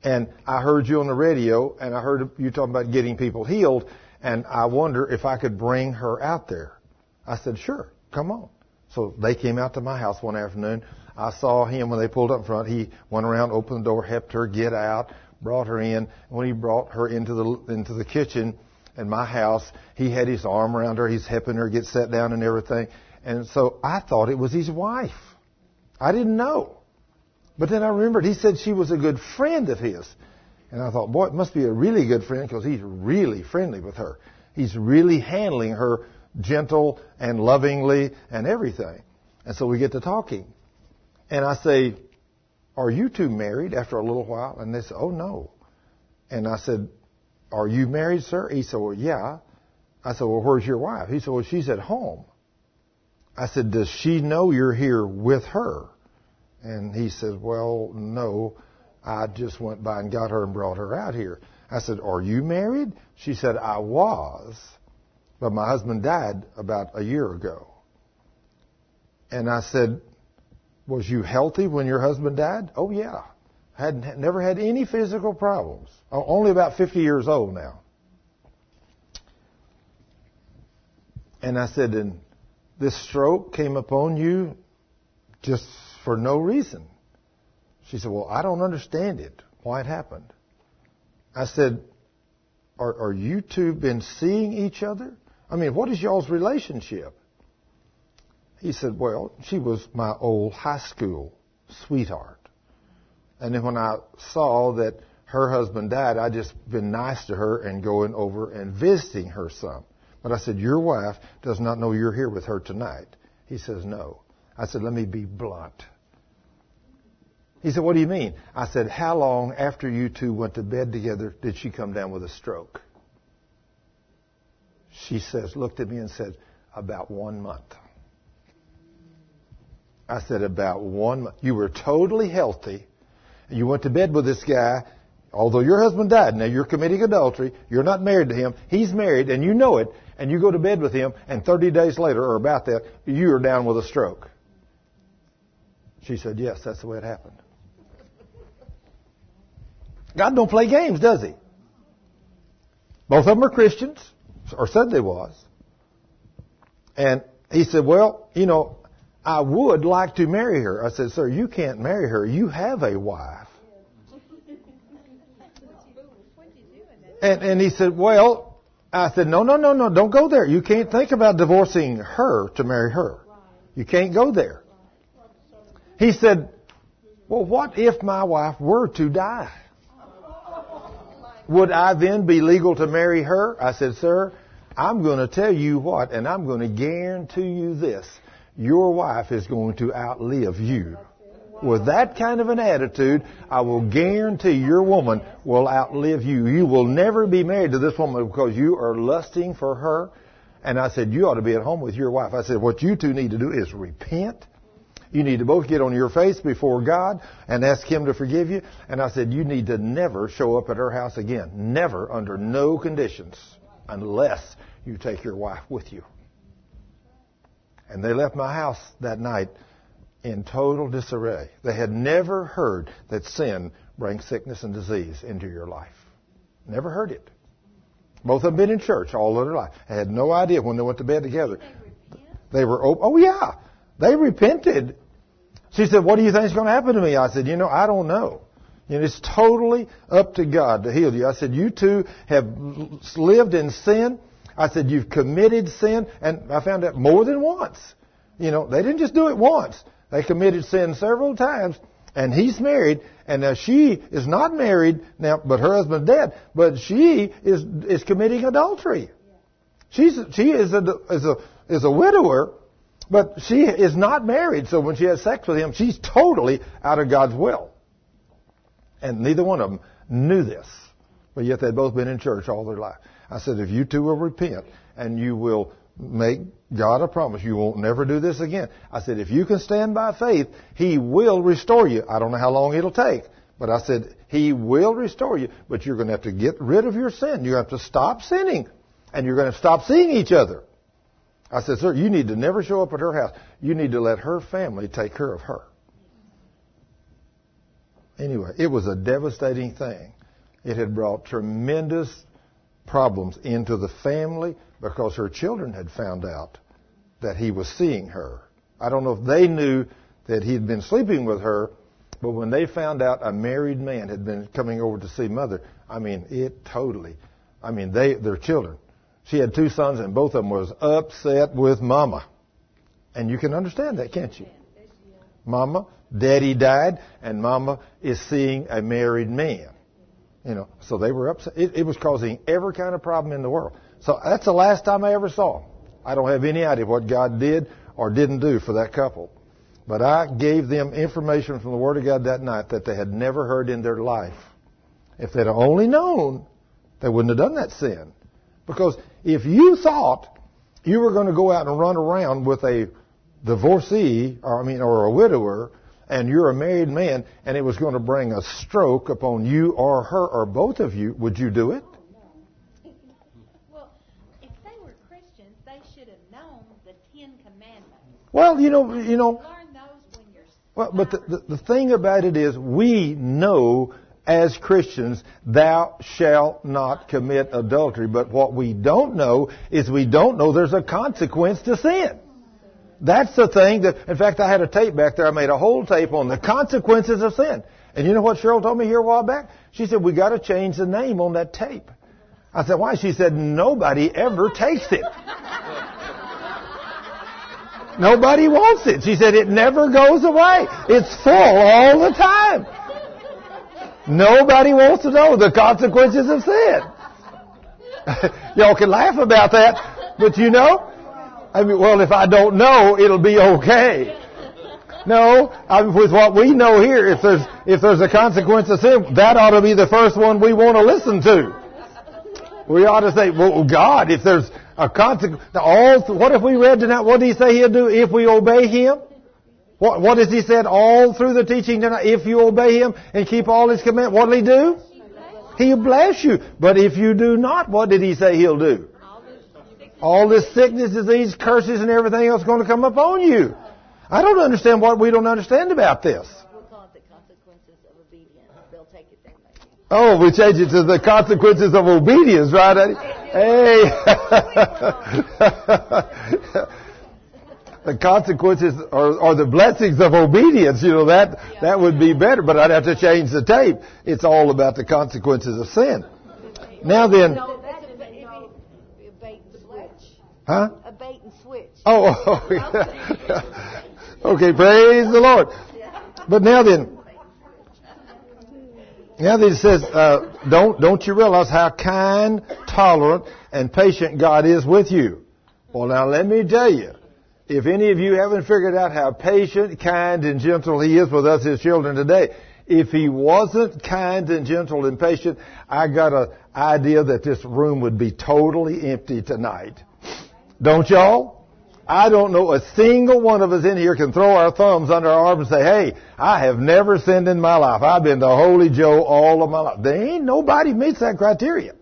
And I heard you on the radio and I heard you talking about getting people healed. And I wonder if I could bring her out there. I said, sure, come on. So they came out to my house one afternoon. I saw him when they pulled up front. He went around, opened the door, helped her get out, brought her in. When he brought her into the into the kitchen in my house, he had his arm around her. He's helping her get set down and everything. And so I thought it was his wife. I didn't know. But then I remembered he said she was a good friend of his. And I thought, boy, it must be a really good friend because he's really friendly with her. He's really handling her gentle and lovingly and everything. And so we get to talking. And I say, are you two married after a little while? And they said, Oh, no. And I said, Are you married, sir? He said, Well, yeah. I said, Well, where's your wife? He said, Well, she's at home. I said, Does she know you're here with her? And he said, Well, no. I just went by and got her and brought her out here. I said, Are you married? She said, I was, but my husband died about a year ago. And I said, was you healthy when your husband died? Oh yeah. Had never had any physical problems. Only about 50 years old now. And I said, and this stroke came upon you just for no reason. She said, well, I don't understand it. Why it happened. I said, are, are you two been seeing each other? I mean, what is y'all's relationship? He said, Well, she was my old high school sweetheart. And then when I saw that her husband died, I just been nice to her and going over and visiting her some. But I said, Your wife does not know you're here with her tonight. He says, No. I said, Let me be blunt. He said, what do you mean? I said, how long after you two went to bed together did she come down with a stroke? She says, looked at me and said, about one month. I said, about one month. You were totally healthy. You went to bed with this guy, although your husband died. Now you're committing adultery. You're not married to him. He's married, and you know it. And you go to bed with him, and 30 days later, or about that, you are down with a stroke. She said, yes, that's the way it happened. God don't play games, does he? Both of them are Christians, or said they was. And he said, well, you know, I would like to marry her. I said, sir, you can't marry her. You have a wife. And, and he said, well, I said, no, no, no, no, don't go there. You can't think about divorcing her to marry her. You can't go there. He said, well, what if my wife were to die? Would I then be legal to marry her? I said, sir, I'm going to tell you what, and I'm going to guarantee you this. Your wife is going to outlive you. With that kind of an attitude, I will guarantee your woman will outlive you. You will never be married to this woman because you are lusting for her. And I said, you ought to be at home with your wife. I said, what you two need to do is repent you need to both get on your face before God and ask Him to forgive you. And I said, you need to never show up at her house again. Never, under no conditions, unless you take your wife with you. And they left my house that night in total disarray. They had never heard that sin brings sickness and disease into your life. Never heard it. Both of them been in church all their life. I had no idea when they went to bed together. They were, oh, oh yeah. They repented she said, what do you think is going to happen to me? I said, you know, I don't know. Know, it's totally up to God to heal you. I said, you two have lived in sin. I said, you've committed sin. And I found out more than once. You know, they didn't just do it once. They committed sin several times. And he's married, and now she is not married now, but her husband's dead. But she is is committing adultery. She's she is a is a is a widower, but she is not married, so when she has sex with him, she's totally out of God's will. And neither one of them knew this. But yet they'd both been in church all their life. I said, if you two will repent and you will make God a promise, you won't never do this again. I said, if you can stand by faith, He will restore you. I don't know how long it'll take. But I said, He will restore you, but you're going to have to get rid of your sin. You have to stop sinning. And you're going to stop seeing each other. I said, sir, you need to never show up at her house. You need to let her family take care of her. Anyway, it was a devastating thing. It had brought tremendous problems into the family because her children had found out that he was seeing her. I don't know if they knew that he'd been sleeping with her, but when they found out a married man had been coming over to see mother, I mean, it totally, I mean, they, their children she had two sons, and both of them was upset with Mama. And you can understand that, can't you? Mama, Daddy died, and Mama is seeing a married man. You know, so they were upset. It, it was causing every kind of problem in the world. So that's the last time I ever saw them. I don't have any idea what God did or didn't do for that couple. But I gave them information from the Word of God that night that they had never heard in their life. If they'd only known, they wouldn't have done that sin. Because if you thought you were going to go out and run around with a divorcee, or I mean, or a widower, and you're a married man, and it was going to bring a stroke upon you or her or both of you, would you do it? Well, if they were Christians, they should have known the Ten Commandments. Well, you know, you know. Learn those when you're. Well, but the, the, the thing about it is, we know as Christians, thou shalt not commit adultery. But what we don't know is we don't know there's a consequence to sin. That's the thing that, in fact, I had a tape back there. I made a whole tape on the consequences of sin. And you know what Cheryl told me here a while back? She said, we got to change the name on that tape. I said, why? She said, nobody ever takes it. Nobody wants it. She said, it never goes away. It's full all the time. Nobody wants to know the consequences of sin. Y'all can laugh about that, but you know, I mean, well, if I don't know, it'll be okay. no, I with what we know here, if there's if there's a consequence of sin, that ought to be the first one we want to listen to. We ought to say, well, God, if there's a consequence, all what if we read tonight? What did He say He'll do if we obey Him? What what has He said all through the teaching tonight? If you obey Him and keep all His commandments, what will He do? He'll bless you. But if you do not, what did He say He'll do? All this sickness, disease, curses, and everything else going to come upon you. I don't understand what we don't understand about this. We'll call it the consequences of obedience. They'll take it there. Oh, we change it to the consequences of obedience, right, Eddie? Hey. the consequences or, or the blessings of obedience, you know, that, that would be better, but I'd have to change the tape. It's all about the consequences of sin. Now then, No, that's a, bait- a bait and switch. Huh? A bait and switch. Oh, oh yeah. okay, praise the Lord. But now then, now that it says, uh, don't don't you realize how kind, tolerant, and patient God is with you? Well, now let me tell you, if any of you haven't figured out how patient, kind, and gentle He is with us, His children today, if He wasn't kind and gentle and patient, I got an idea that this room would be totally empty tonight. Don't y'all? I don't know a single one of us in here can throw our thumbs under our arms and say, hey, I have never sinned in my life. I've been the Holy Joe all of my life. There ain't nobody meets that criteria.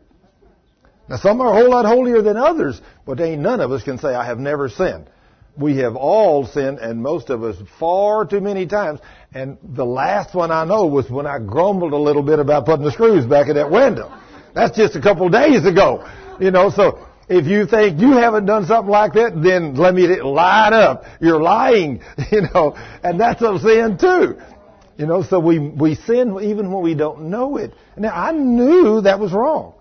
Now some are a whole lot holier than others, but there ain't none of us can say, I have never sinned. We have all sinned, and most of us far too many times. And the last one I know was when I grumbled a little bit about putting the screws back in that window. That's just a couple days ago. You know, so if you think you haven't done something like that, then let me line up. You're lying, you know, and that's a sin too. You know, so we, we sin even when we don't know it. Now, I knew that was wrong.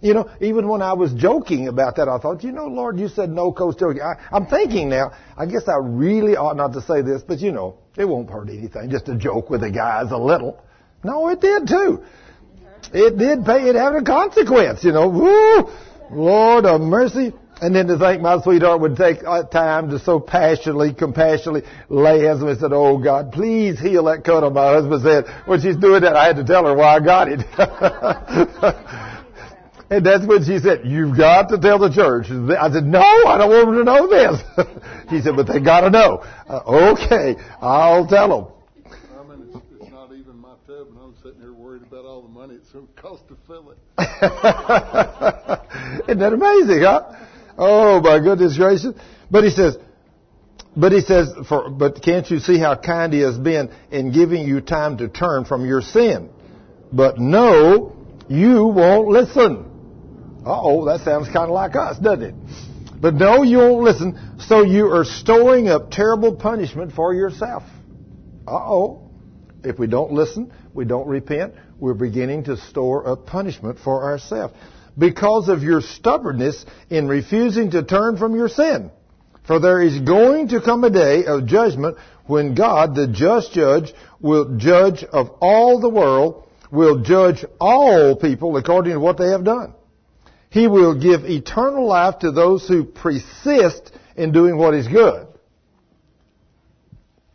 You know, even when I was joking about that, I thought, you know, Lord, you said no coast I, I'm thinking now, I guess I really ought not to say this, but you know, it won't hurt anything. Just a joke with the guys a little. No, it did too. It did pay, it had a consequence, you know. Woo! Lord of mercy. And then to think my sweetheart would take uh, time to so passionately, compassionately lay hands on me and said, Oh God, please heal that cut on my husband's head. When she's doing that, I had to tell her why I got it. and that's when she said, You've got to tell the church. I said, No, I don't want them to know this. she said, But they got to know. Uh, okay, I'll tell them. I mean, it's, it's not even my tub, and I'm sitting here worried about all the money it's going to cost to fill it. Isn't that amazing, huh? Oh my goodness gracious! But he says, but he says, for, but can't you see how kind he has been in giving you time to turn from your sin? But no, you won't listen. Uh oh, that sounds kind of like us, doesn't it? But no, you won't listen. So you are storing up terrible punishment for yourself. Uh oh. If we don't listen, we don't repent, we're beginning to store up punishment for ourselves because of your stubbornness in refusing to turn from your sin. For there is going to come a day of judgment when God, the just judge, will judge of all the world, will judge all people according to what they have done. He will give eternal life to those who persist in doing what is good.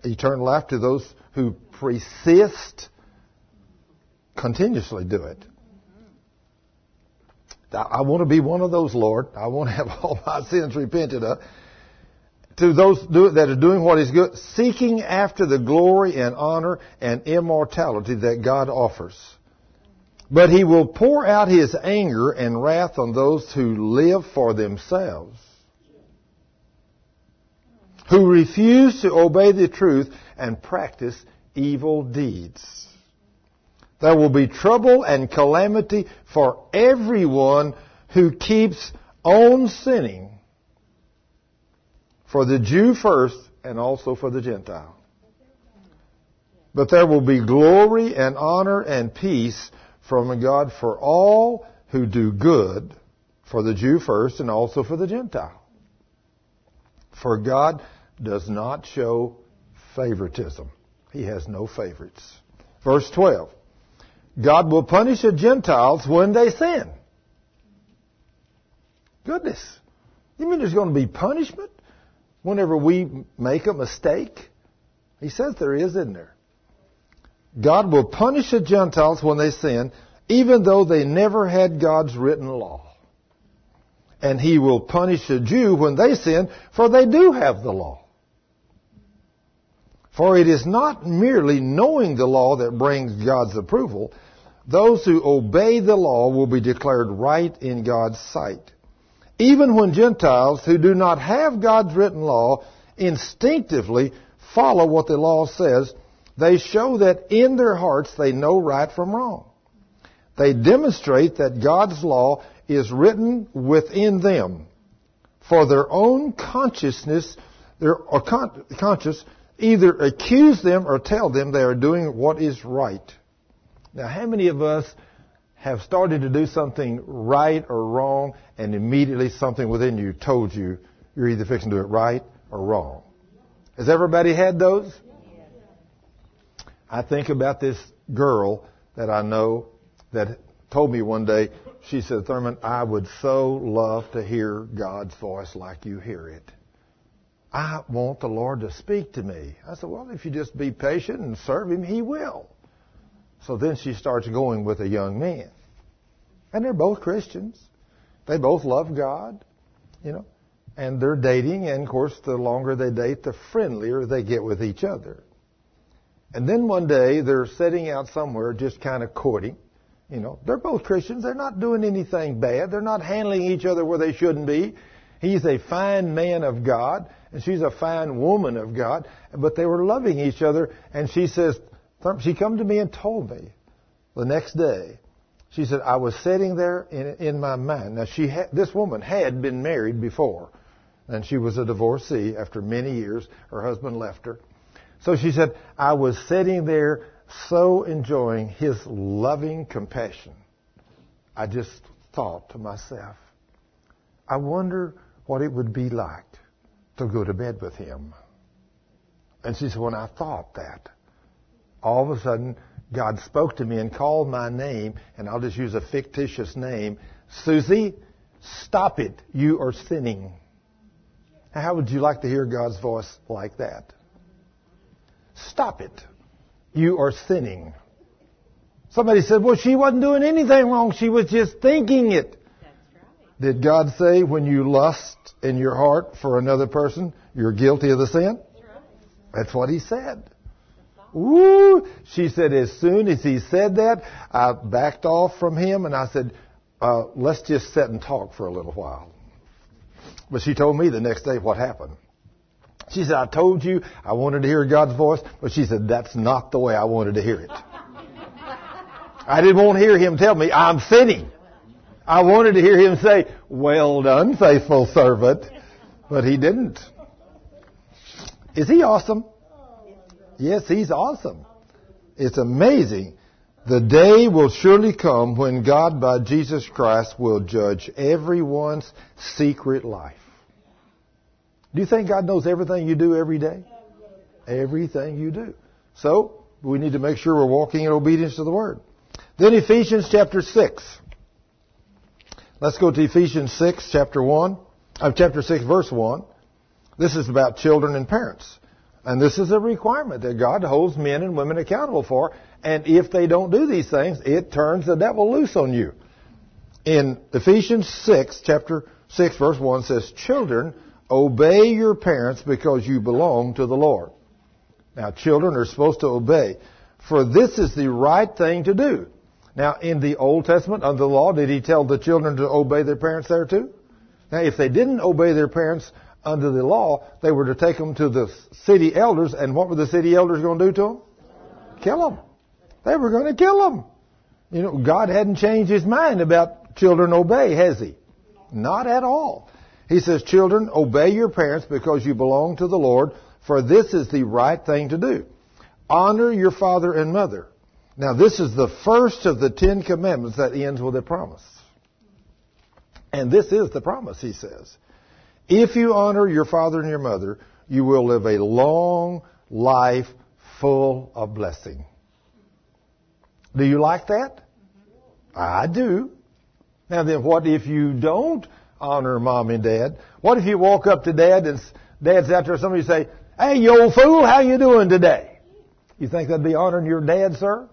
Eternal life to those who persist, continuously do it. I want to be one of those, Lord. I want to have all my sins repented of. To those that are doing what is good, seeking after the glory and honor and immortality that God offers. But he will pour out his anger and wrath on those who live for themselves, who refuse to obey the truth and practice evil deeds. There will be trouble and calamity for everyone who keeps on sinning, for the Jew first and also for the Gentile. But there will be glory and honor and peace from God for all who do good, for the Jew first and also for the Gentile. For God does not show favoritism. He has no favorites. Verse 12. God will punish the Gentiles when they sin. Goodness. You mean there's going to be punishment whenever we make a mistake? He says there is, isn't there? God will punish the Gentiles when they sin, even though they never had God's written law. And he will punish the Jew when they sin, for they do have the law. For it is not merely knowing the law that brings God's approval. Those who obey the law will be declared right in God's sight. Even when Gentiles who do not have God's written law instinctively follow what the law says, they show that in their hearts they know right from wrong. They demonstrate that God's law is written within them. For their own consciousness, their or con- conscious, either accuse them or tell them they are doing what is right. Now, how many of us have started to do something right or wrong, and immediately something within you told you you're either fixing to do it right or wrong? Has everybody had those? I think about this girl that I know that told me one day, she said, Thurman, I would so love to hear God's voice like you hear it. I want the Lord to speak to me. I said, well, if you just be patient and serve Him, He will. So then she starts going with a young man. And they're both Christians. They both love God, you know, and they're dating. And of course, the longer they date, the friendlier they get with each other. And then one day they're sitting out somewhere just kind of courting. You know, they're both Christians. They're not doing anything bad. They're not handling each other where they shouldn't be. He's a fine man of God, and she's a fine woman of God. But they were loving each other. And she says, she come to me and told me the next day. She said, I was sitting there in, in my mind. Now she had, this woman had been married before, and she was a divorcee after many years. Her husband left her. So she said, I was sitting there so enjoying his loving compassion. I just thought to myself, I wonder what it would be like to go to bed with him. And she said, when I thought that, all of a sudden, God spoke to me and called my name, and I'll just use a fictitious name. Susie, stop it. You are sinning. How would you like to hear God's voice like that? Stop it. You are sinning. Somebody said, well, she wasn't doing anything wrong. She was just thinking it. Did God say when you lust in your heart for another person, you're guilty of the sin? That's what he said. Ooh, she said as soon as he said that, I backed off from him and I said, uh, let's just sit and talk for a little while. But she told me the next day what happened. She said, I told you I wanted to hear God's voice, but she said, that's not the way I wanted to hear it. I didn't want to hear him tell me I'm sinning. I wanted to hear him say, well done, faithful servant. But he didn't. Is he awesome? Yes, he's awesome. It's amazing. The day will surely come when God, by Jesus Christ, will judge everyone's secret life. Do you think God knows everything you do every day? Everything you do. So, we need to make sure we're walking in obedience to the Word. Then Ephesians chapter 6. Let's go to Ephesians 6, chapter 1, uh, chapter 6, verse 1. This is about children and parents. And this is a requirement that God holds men and women accountable for. And if they don't do these things, it turns the devil loose on you. In Ephesians 6, chapter 6, verse 1 says, Children, Obey your parents because you belong to the Lord. Now, children are supposed to obey, for this is the right thing to do. Now, in the Old Testament, under the law, did he tell the children to obey their parents there too? Now, if they didn't obey their parents under the law, they were to take them to the city elders, and what were the city elders going to do to them? Kill them. They were going to kill them. You know, God hadn't changed his mind about children obey, has he? Not at all. He says, Children, obey your parents because you belong to the Lord, for this is the right thing to do. Honor your father and mother. Now, this is the first of the Ten Commandments that ends with a promise. And this is the promise, he says. If you honor your father and your mother, you will live a long life full of blessing. Do you like that? I do. Now then, what if you don't honor mom and dad. What if you walk up to dad and dad's out there, somebody say, Hey, you old fool, how you doing today? You think that'd be honoring your dad, sir?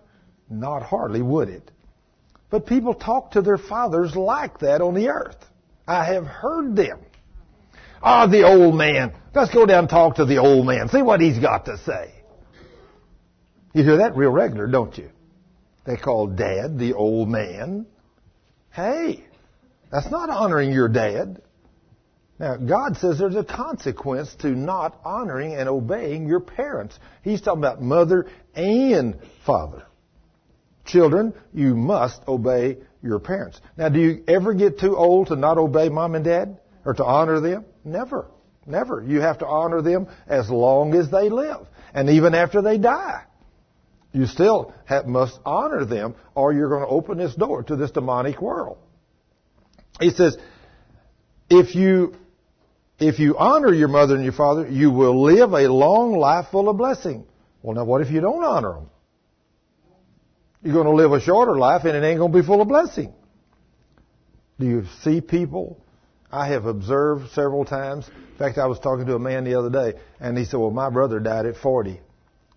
Not hardly would it. But people talk to their fathers like that on the earth. I have heard them. Ah, the old man. Let's go down and talk to the old man. See what he's got to say. You hear that real regular, don't you? They call dad the old man. Hey, that's not honoring your dad. Now, God says there's a consequence to not honoring and obeying your parents. He's talking about mother and father. Children, you must obey your parents. Now, do you ever get too old to not obey mom and dad or to honor them? Never. Never. You have to honor them as long as they live and even after they die. You still have, must honor them or you're going to open this door to this demonic world. He says, if you if you honor your mother and your father, you will live a long life full of blessing. Well, now what if you don't honor them? You're going to live a shorter life and it ain't going to be full of blessing. Do you see people? I have observed several times. In fact, I was talking to a man the other day and he said, well, my brother died at 40.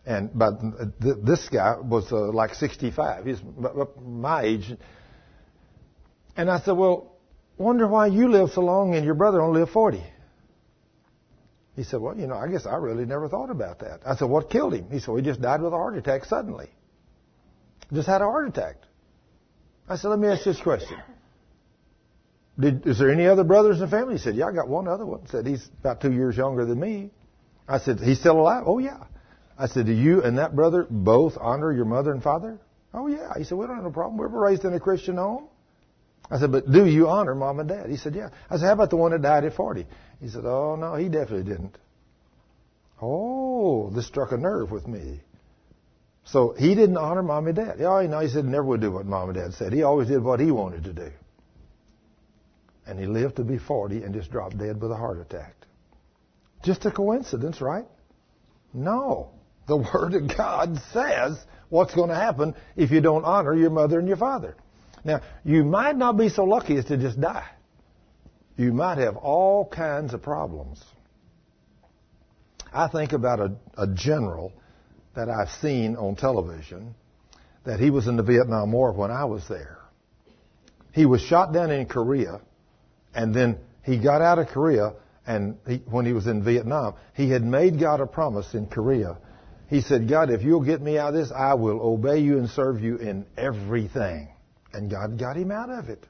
And, but this guy was uh, like 65. He's my age. And I said, well, wonder why you live so long and your brother only lived 40. He said, well, you know, I guess I really never thought about that. I said, what killed him? He said, well, he just died with a heart attack suddenly. Just had a heart attack. I said, let me ask you this question. Did, is there any other brothers in the family? He said, yeah, I got one other one. He said, he's about two years younger than me. I said, he's still alive? Oh, yeah. I said, do you and that brother both honor your mother and father? Oh, yeah. He said, we don't have no problem. We were raised in a Christian home. I said, but do you honor mom and dad? He said, yeah. I said, how about the one that died at 40? He said, oh, no, he definitely didn't. Oh, this struck a nerve with me. So he didn't honor mom and dad. Yeah, you know, he said never would do what mom and dad said. He always did what he wanted to do. And he lived to be 40 and just dropped dead with a heart attack. Just a coincidence, right? No. The Word of God says what's going to happen if you don't honor your mother and your father. Now, you might not be so lucky as to just die. You might have all kinds of problems. I think about a, a general that I've seen on television that he was in the Vietnam War when I was there. He was shot down in Korea, and then he got out of Korea, and he, when he was in Vietnam, he had made God a promise in Korea. He said, God, if you'll get me out of this, I will obey you and serve you in everything. And God got him out of it.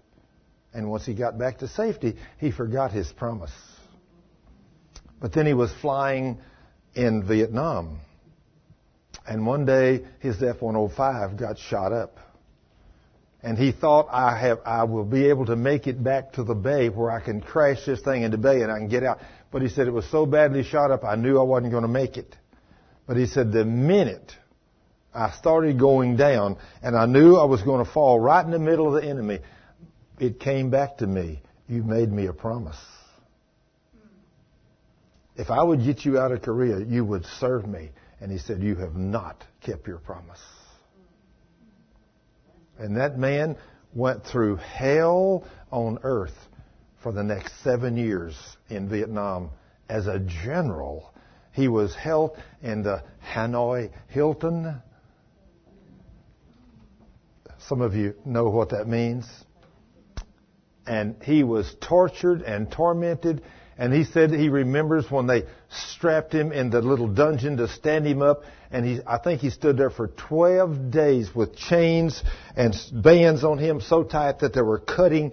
And once he got back to safety, he forgot his promise. But then he was flying in Vietnam. And one day his F-105 got shot up. And he thought, I have, I will be able to make it back to the bay where I can crash this thing into bay and I can get out. But he said it was so badly shot up, I knew I wasn't going to make it. But he said the minute I started going down and I knew I was going to fall right in the middle of the enemy. It came back to me. You made me a promise. Hmm. If I would get you out of Korea, you would serve me. And he said, You have not kept your promise. And that man went through hell on earth for the next seven years in Vietnam as a general. He was held in the Hanoi Hilton some of you know what that means. And he was tortured and tormented. And he said he remembers when they strapped him in the little dungeon to stand him up. And he, I think he stood there for 12 days with chains and bands on him so tight that they were cutting.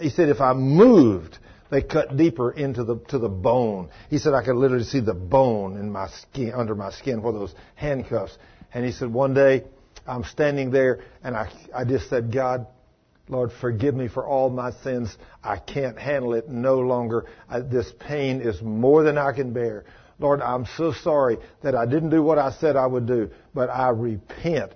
He said if I moved, they cut deeper into the, to the bone. He said I could literally see the bone in my skin, under my skin where those handcuffs. And he said one day, I'm standing there and I, I just said, God, Lord, forgive me for all my sins. I can't handle it no longer. I, this pain is more than I can bear. Lord, I'm so sorry that I didn't do what I said I would do, but I repent.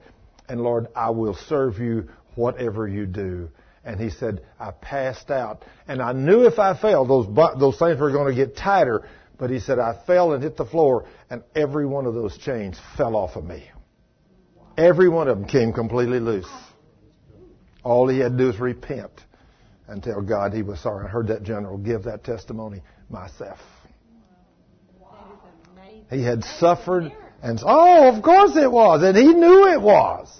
And Lord, I will serve you whatever you do. And he said, I passed out. And I knew if I fell, those, those things were going to get tighter. But he said, I fell and hit the floor, and every one of those chains fell off of me. Every one of them came completely loose. All he had to do was repent and tell God he was sorry. I heard that general give that testimony myself. Is He had suffered and, oh, of course it was. And he knew it was.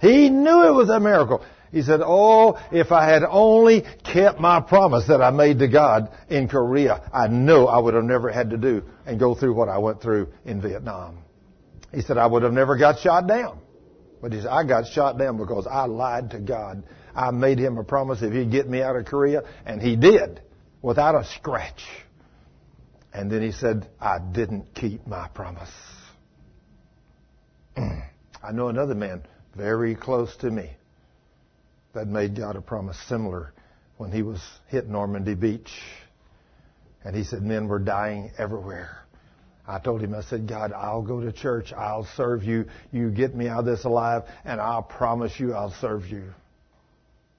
He knew it was a miracle. He said, oh, if I had only kept my promise that I made to God in Korea, I know I would have never had to do and go through what I went through in Vietnam. He said, I would have never got shot down. But he said, I got shot down because I lied to God. I made him a promise if he'd get me out of Korea, and he did, without a scratch. And then he said, I didn't keep my promise. Mm. I know another man very close to me that made God a promise similar when he was hit Normandy Beach. And he said men were dying everywhere. I told him, I said, God, I'll go to church. I'll serve you. You get me out of this alive, and I'll promise you I'll serve you.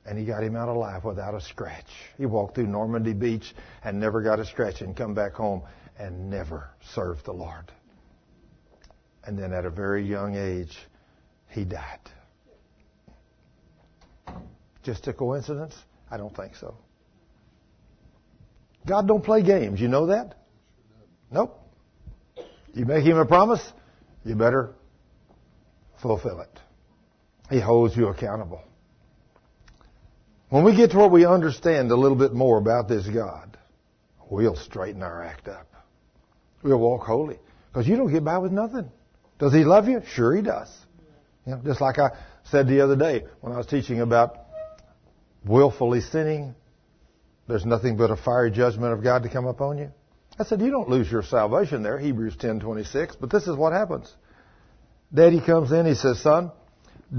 And he got him out alive without a scratch. He walked through Normandy Beach and never got a scratch and come back home and never served the Lord. And then at a very young age, he died. Just a coincidence? I don't think so. God don't play games. You know that? Nope. You make him a promise, you better fulfill it. He holds you accountable. When we get to where we understand a little bit more about this God, we'll straighten our act up. We'll walk holy. Because you don't get by with nothing. Does he love you? Sure he does. You know, just like I said the other day when I was teaching about willfully sinning, there's nothing but a fiery judgment of God to come upon you. I said, you don't lose your salvation there, Hebrews 10:26, but this is what happens. Daddy comes in, he says, son,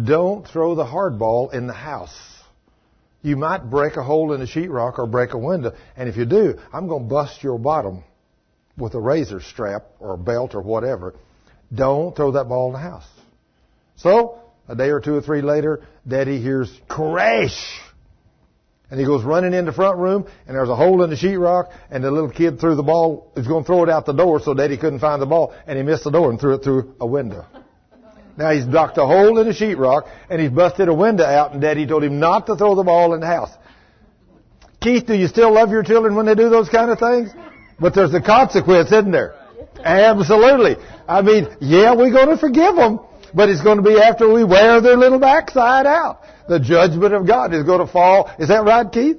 don't throw the hard ball in the house. You might break a hole in the sheetrock or break a window, and if you do, I'm going to bust your bottom with a razor strap or a belt or whatever. Don't throw that ball in the house. So, a day or two or three later, Daddy hears crash. And he goes running in the front room, and there's a hole in the sheetrock, and the little kid threw the ball, is going to throw it out the door, so Daddy couldn't find the ball, and he missed the door and threw it through a window. Now he's blocked a hole in the sheetrock, and he's busted a window out, and Daddy told him not to throw the ball in the house. Keith, do you still love your children when they do those kind of things? But there's a consequence, isn't there? Absolutely. I mean, yeah, we're going to forgive them, but it's going to be after we wear their little backside out. The judgment of God is going to fall. Is that right, Keith?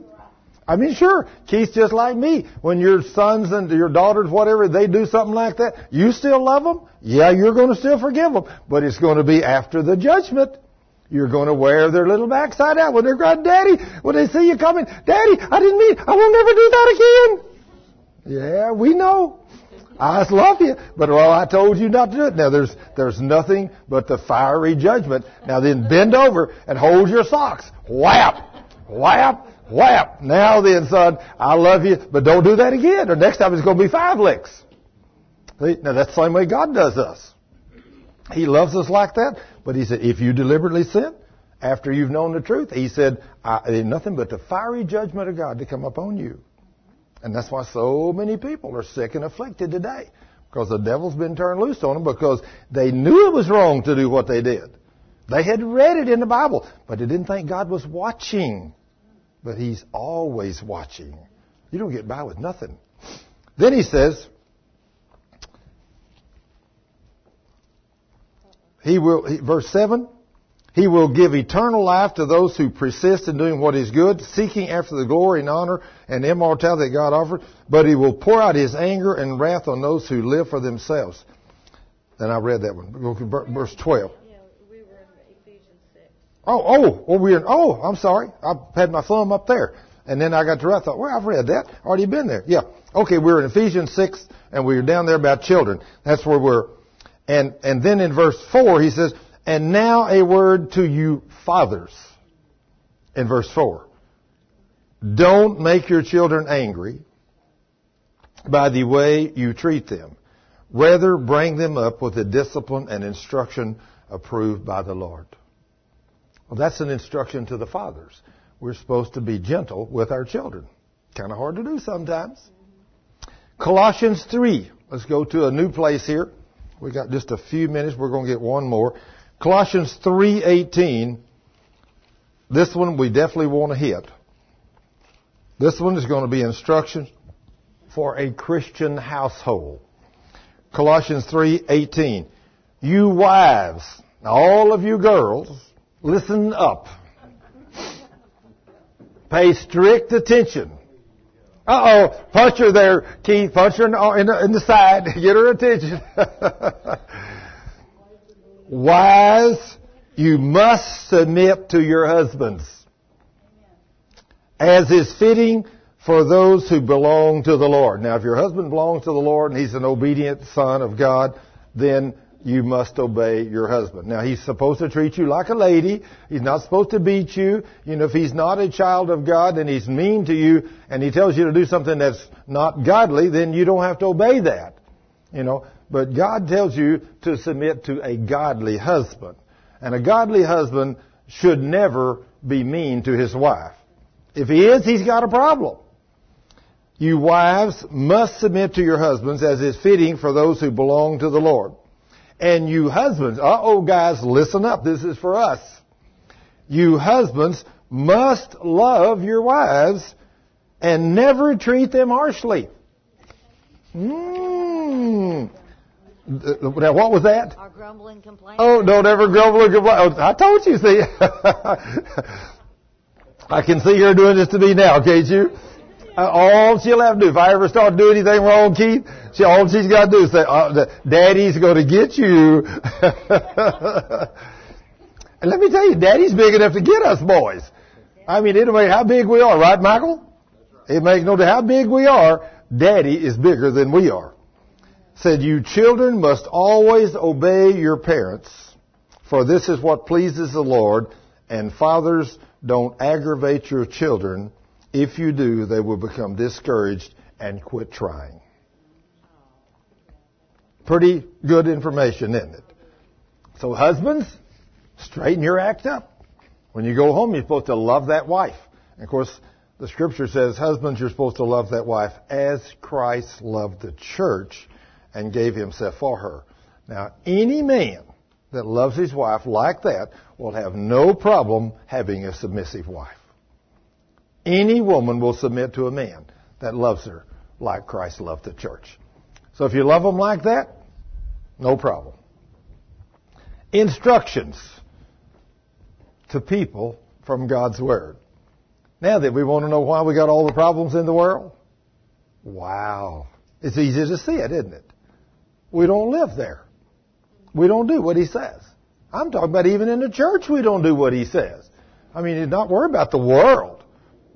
I mean, sure, Keith's just like me. When your sons and your daughters, whatever, they do something like that, you still love them? Yeah, you're going to still forgive them, but it's going to be after the judgment. You're going to wear their little backside out when they're crying, Daddy, when they see you coming, Daddy, I didn't mean, I will never do that again. Yeah, we know. I love you, but well, I told you not to do it. Now there's there's nothing but the fiery judgment. Now then, bend over and hold your socks. Whap, whap, whap. Now then, son, I love you, but don't do that again, or next time it's going to be five licks. See? Now that's the same way God does us. He loves us like that, but He said, if you deliberately sin after you've known the truth, He said, I, nothing but the fiery judgment of God to come upon you. And that's why so many people are sick and afflicted today. Because the devil's been turned loose on them because they knew it was wrong to do what they did. They had read it in the Bible, but they didn't think God was watching. But He's always watching. You don't get by with nothing. Then He says, He will, verse 7, he will give eternal life to those who persist in doing what is good, seeking after the glory and honor and immortality that God offers, but he will pour out his anger and wrath on those who live for themselves. And I read that one. Verse 12. Yeah, we were in Ephesians 6. Oh, oh, oh, we're in, oh, I'm sorry. I had my thumb up there. And then I got to, I thought, well, I've read that. Already been there. Yeah. Okay, we're in Ephesians 6, and we are down there about children. That's where we're, and, and then in verse 4, he says, and now a word to you fathers. In verse 4. Don't make your children angry by the way you treat them. Rather, bring them up with the discipline and instruction approved by the Lord. Well, that's an instruction to the fathers. We're supposed to be gentle with our children. Kind of hard to do sometimes. Colossians 3. Let's go to a new place here. We got just a few minutes. We're going to get one more. Colossians 3:18. This one we definitely want to hit. This one is going to be instructions for a Christian household. Colossians 3:18. You wives, all of you girls, listen up. Pay strict attention. Uh oh, punch her there, Keith. Punch her in the, in the, in the side. Get her attention. Wives, you must submit to your husbands, as is fitting for those who belong to the Lord. Now, if your husband belongs to the Lord and he's an obedient son of God, then you must obey your husband. Now, he's supposed to treat you like a lady. He's not supposed to beat you. You know, if he's not a child of God and he's mean to you and he tells you to do something that's not godly, then you don't have to obey that. You know, but God tells you to submit to a godly husband. And a godly husband should never be mean to his wife. If he is, he's got a problem. You wives must submit to your husbands as is fitting for those who belong to the Lord. And you husbands, uh-oh guys, listen up. This is for us. You husbands must love your wives and never treat them harshly. Mmm. Now, what was that? Our grumbling complaint. Oh, don't ever grumble and complain. Oh, I told you, see. I can see her doing this to me now, can't you? Uh, all she'll have to do, if I ever start doing anything wrong, Keith, she, all she's got to do is say, uh, Daddy's going to get you. and let me tell you, Daddy's big enough to get us boys. I mean, don't how big we are, right, Michael? It makes no difference how big we are, Daddy is bigger than we are. Said, you children must always obey your parents, for this is what pleases the Lord, and fathers don't aggravate your children if you do, they will become discouraged and quit trying. Pretty good information, isn't it? So husbands, straighten your act up. When you go home, you're supposed to love that wife. And of course, the scripture says, husbands, you're supposed to love that wife as Christ loved the church and gave himself for her. Now, any man that loves his wife like that will have no problem having a submissive wife. Any woman will submit to a man that loves her like Christ loved the church. So if you love them like that, no problem. Instructions to people from God's Word. Now that we want to know why we got all the problems in the world? Wow. It's easy to see it, isn't it? We don't live there. We don't do what He says. I'm talking about even in the church we don't do what He says. I mean, he's not worry about the world.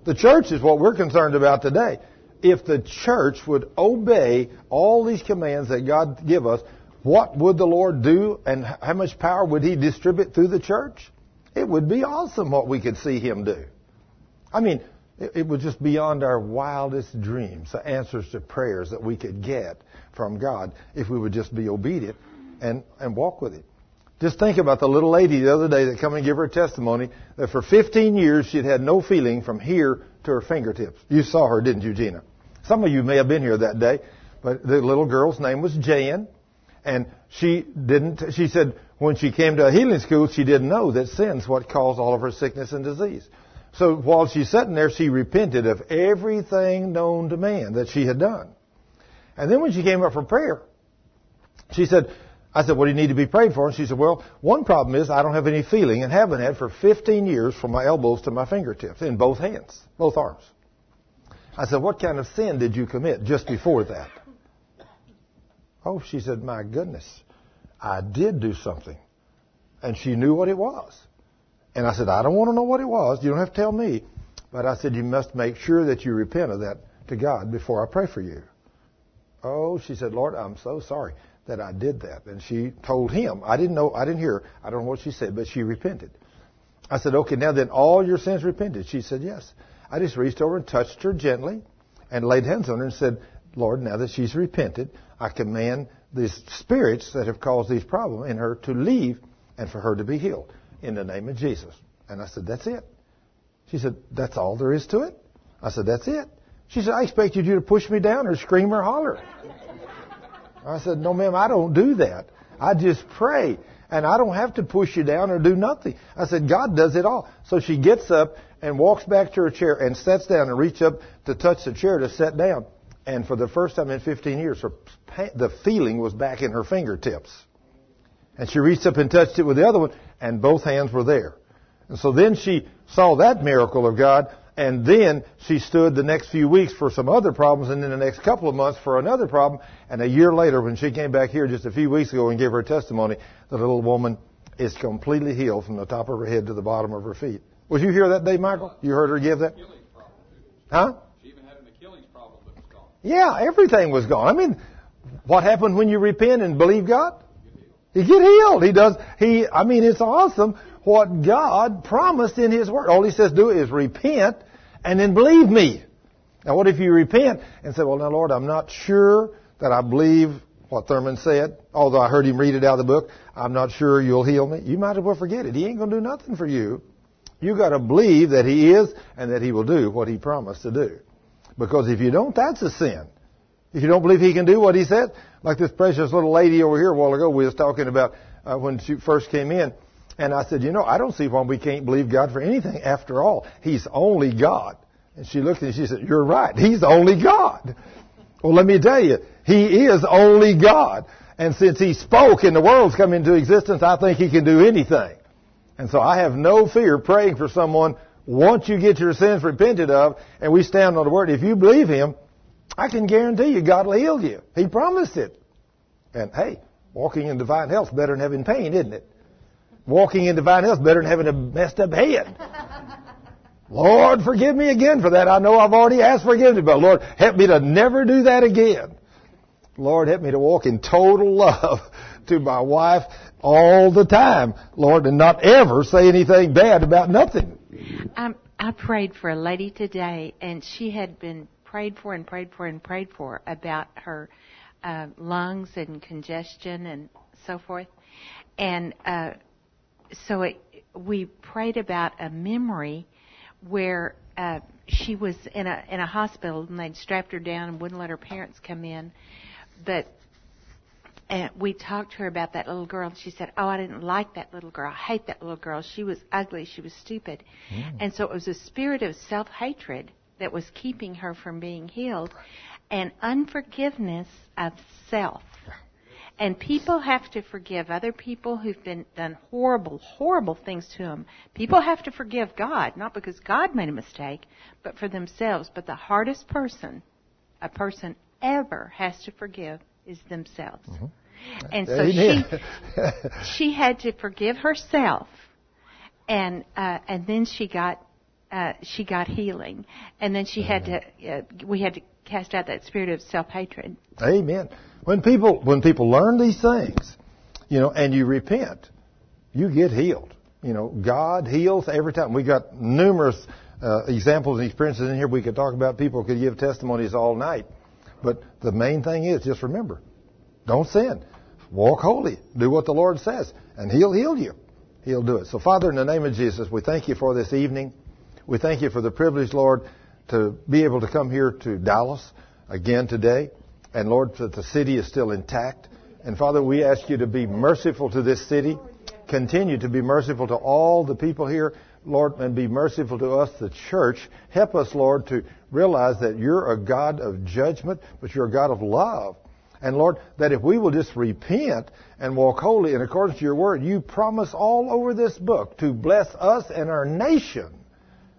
The church is what we're concerned about today. If the church would obey all these commands that God give us, what would the Lord do and how much power would He distribute through the church? It would be awesome what we could see Him do. I mean, it was just beyond our wildest dreams, the answers to prayers that we could get from God if we would just be obedient and, and walk with Him. Just think about the little lady the other day that come and give her testimony that for 15 years she'd had no feeling from here to her fingertips. You saw her, didn't you, Gina? Some of you may have been here that day, but the little girl's name was Jan, and she didn't. She said when she came to a healing school, she didn't know that sin's what caused all of her sickness and disease. So while she's sitting there, she repented of everything known to man that she had done. And then when she came up for prayer, she said, I said, what do you need to be prayed for? And she said, well, one problem is I don't have any feeling and haven't had for 15 years from my elbows to my fingertips in both hands, both arms. I said, what kind of sin did you commit just before that? Oh, she said, my goodness, I did do something. And she knew what it was. And I said, I don't want to know what it was. You don't have to tell me. But I said, you must make sure that you repent of that to God before I pray for you. Oh, she said, Lord, I'm so sorry that I did that. And she told him, I didn't know, I didn't hear, I don't know what she said, but she repented. I said, okay, now then all your sins repented. She said, yes. I just reached over and touched her gently and laid hands on her and said, Lord, now that she's repented, I command these spirits that have caused these problems in her to leave and for her to be healed in the name of Jesus. And I said, that's it. She said, that's all there is to it? I said, that's it. She said, I expected you to push me down or scream or holler. I said, no ma'am, I don't do that. I just pray. And I don't have to push you down or do nothing. I said, God does it all. So she gets up and walks back to her chair and sits down and reaches up to touch the chair to sit down. And for the first time in 15 years, her the feeling was back in her fingertips. And she reached up and touched it with the other one, and both hands were there. And so then she saw that miracle of God, and then she stood the next few weeks for some other problems, and then the next couple of months for another problem. And a year later, when she came back here just a few weeks ago and gave her testimony, the little woman is completely healed from the top of her head to the bottom of her feet. Was you here that day, Michael? You heard her give that? Huh? She even had an Achilles problem that was gone. Yeah, everything was gone. I mean, what happened when you repent and believe God? You get healed. He does. He. I mean, it's awesome what God promised in His Word. All He says do is repent and then believe me. Now, what if you repent and say, "Well, now, Lord, I'm not sure that I believe what Thurman said, although I heard him read it out of the book. I'm not sure you'll heal me." You might as well forget it. He ain't going to do nothing for you. You got to believe that He is and that He will do what He promised to do. Because if you don't, that's a sin. If you don't believe He can do what He said, like this precious little lady over here a while ago, we was talking about uh, when she first came in, and I said, you know, I don't see why we can't believe God for anything. After all, He's only God. And she looked at me and she said, you're right. He's only God. Well, let me tell you, He is only God. And since He spoke and the world's come into existence, I think He can do anything. And so I have no fear praying for someone once you get your sins repented of and we stand on the word. If you believe him, I can guarantee you God will heal you. He promised it. And hey, walking in divine health better than having pain, isn't it? Walking in divine health better than having a messed up head. Lord, forgive me again for that. I know I've already asked forgiveness, but Lord, help me to never do that again. Lord, help me to walk in total love to my wife all the time, Lord, and not ever say anything bad about nothing. Um, I prayed for a lady today, and she had been prayed for and prayed for and prayed for about her uh, lungs and congestion and so forth. And uh, so it, we prayed about a memory where uh, she was in a in a hospital and they'd strapped her down and wouldn't let her parents come in, but and we talked to her about that little girl and she said oh i didn't like that little girl. I hate that little girl. She was ugly. She was stupid. Mm. and so it was a spirit of self hatred that was keeping her from being healed and unforgiveness of self and people have to forgive other people who've been done horrible, horrible things to them. People have to forgive God, not because God made a mistake, but for themselves. But the hardest person a person ever has to forgive is themselves. Mm-hmm. And so she she had to forgive herself, and uh, and then she got uh, she got healing, and then she had to uh, we had to cast out that spirit of self hatred. Amen. When people when people learn these things, you know, and you repent, you get healed. You know, God heals every time. We got numerous uh, examples and experiences in here we could talk about. People could give testimonies all night. But the main thing is just remember, don't sin. Walk holy. Do what the Lord says, and He'll heal you. He'll do it. So, Father, in the name of Jesus, we thank you for this evening. We thank you for the privilege, Lord, to be able to come here to Dallas again today. And Lord, that the city is still intact. And Father, we ask you to be merciful to this city. Continue to be merciful to all the people here, Lord, and be merciful to us, the church. Help us, Lord, to realize that you're a God of judgment, but you're a God of love. And Lord, that if we will just repent and walk holy in accordance to your word, you promise all over this book to bless us and our nation.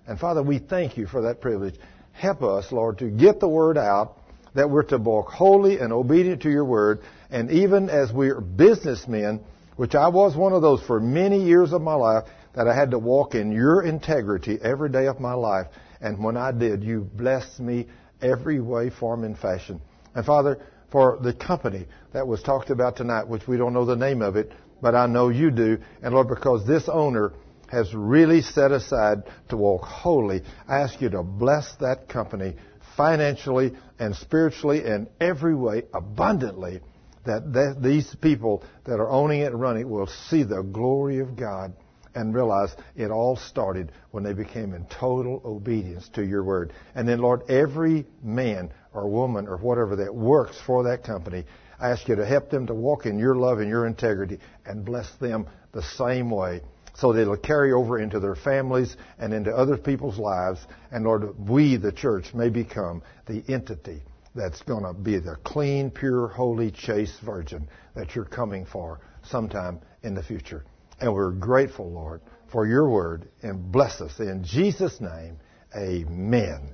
And Father, we thank you for that privilege. Help us, Lord, to get the word out that we're to walk holy and obedient to your word. And even as we're businessmen, which I was one of those for many years of my life, that I had to walk in your integrity every day of my life. And when I did, you blessed me every way, form, and fashion. And Father, for the company that was talked about tonight, which we don't know the name of it, but I know you do. And Lord, because this owner has really set aside to walk holy, I ask you to bless that company financially and spiritually and every way abundantly that, that these people that are owning it and running it will see the glory of God and realize it all started when they became in total obedience to your word. And then, Lord, every man or woman or whatever that works for that company, I ask you to help them to walk in your love and your integrity and bless them the same way so that it'll carry over into their families and into other people's lives. And Lord, we, the church, may become the entity that's going to be the clean, pure, holy, chaste virgin that you're coming for sometime in the future. And we're grateful, Lord, for your word and bless us. In Jesus' name, amen.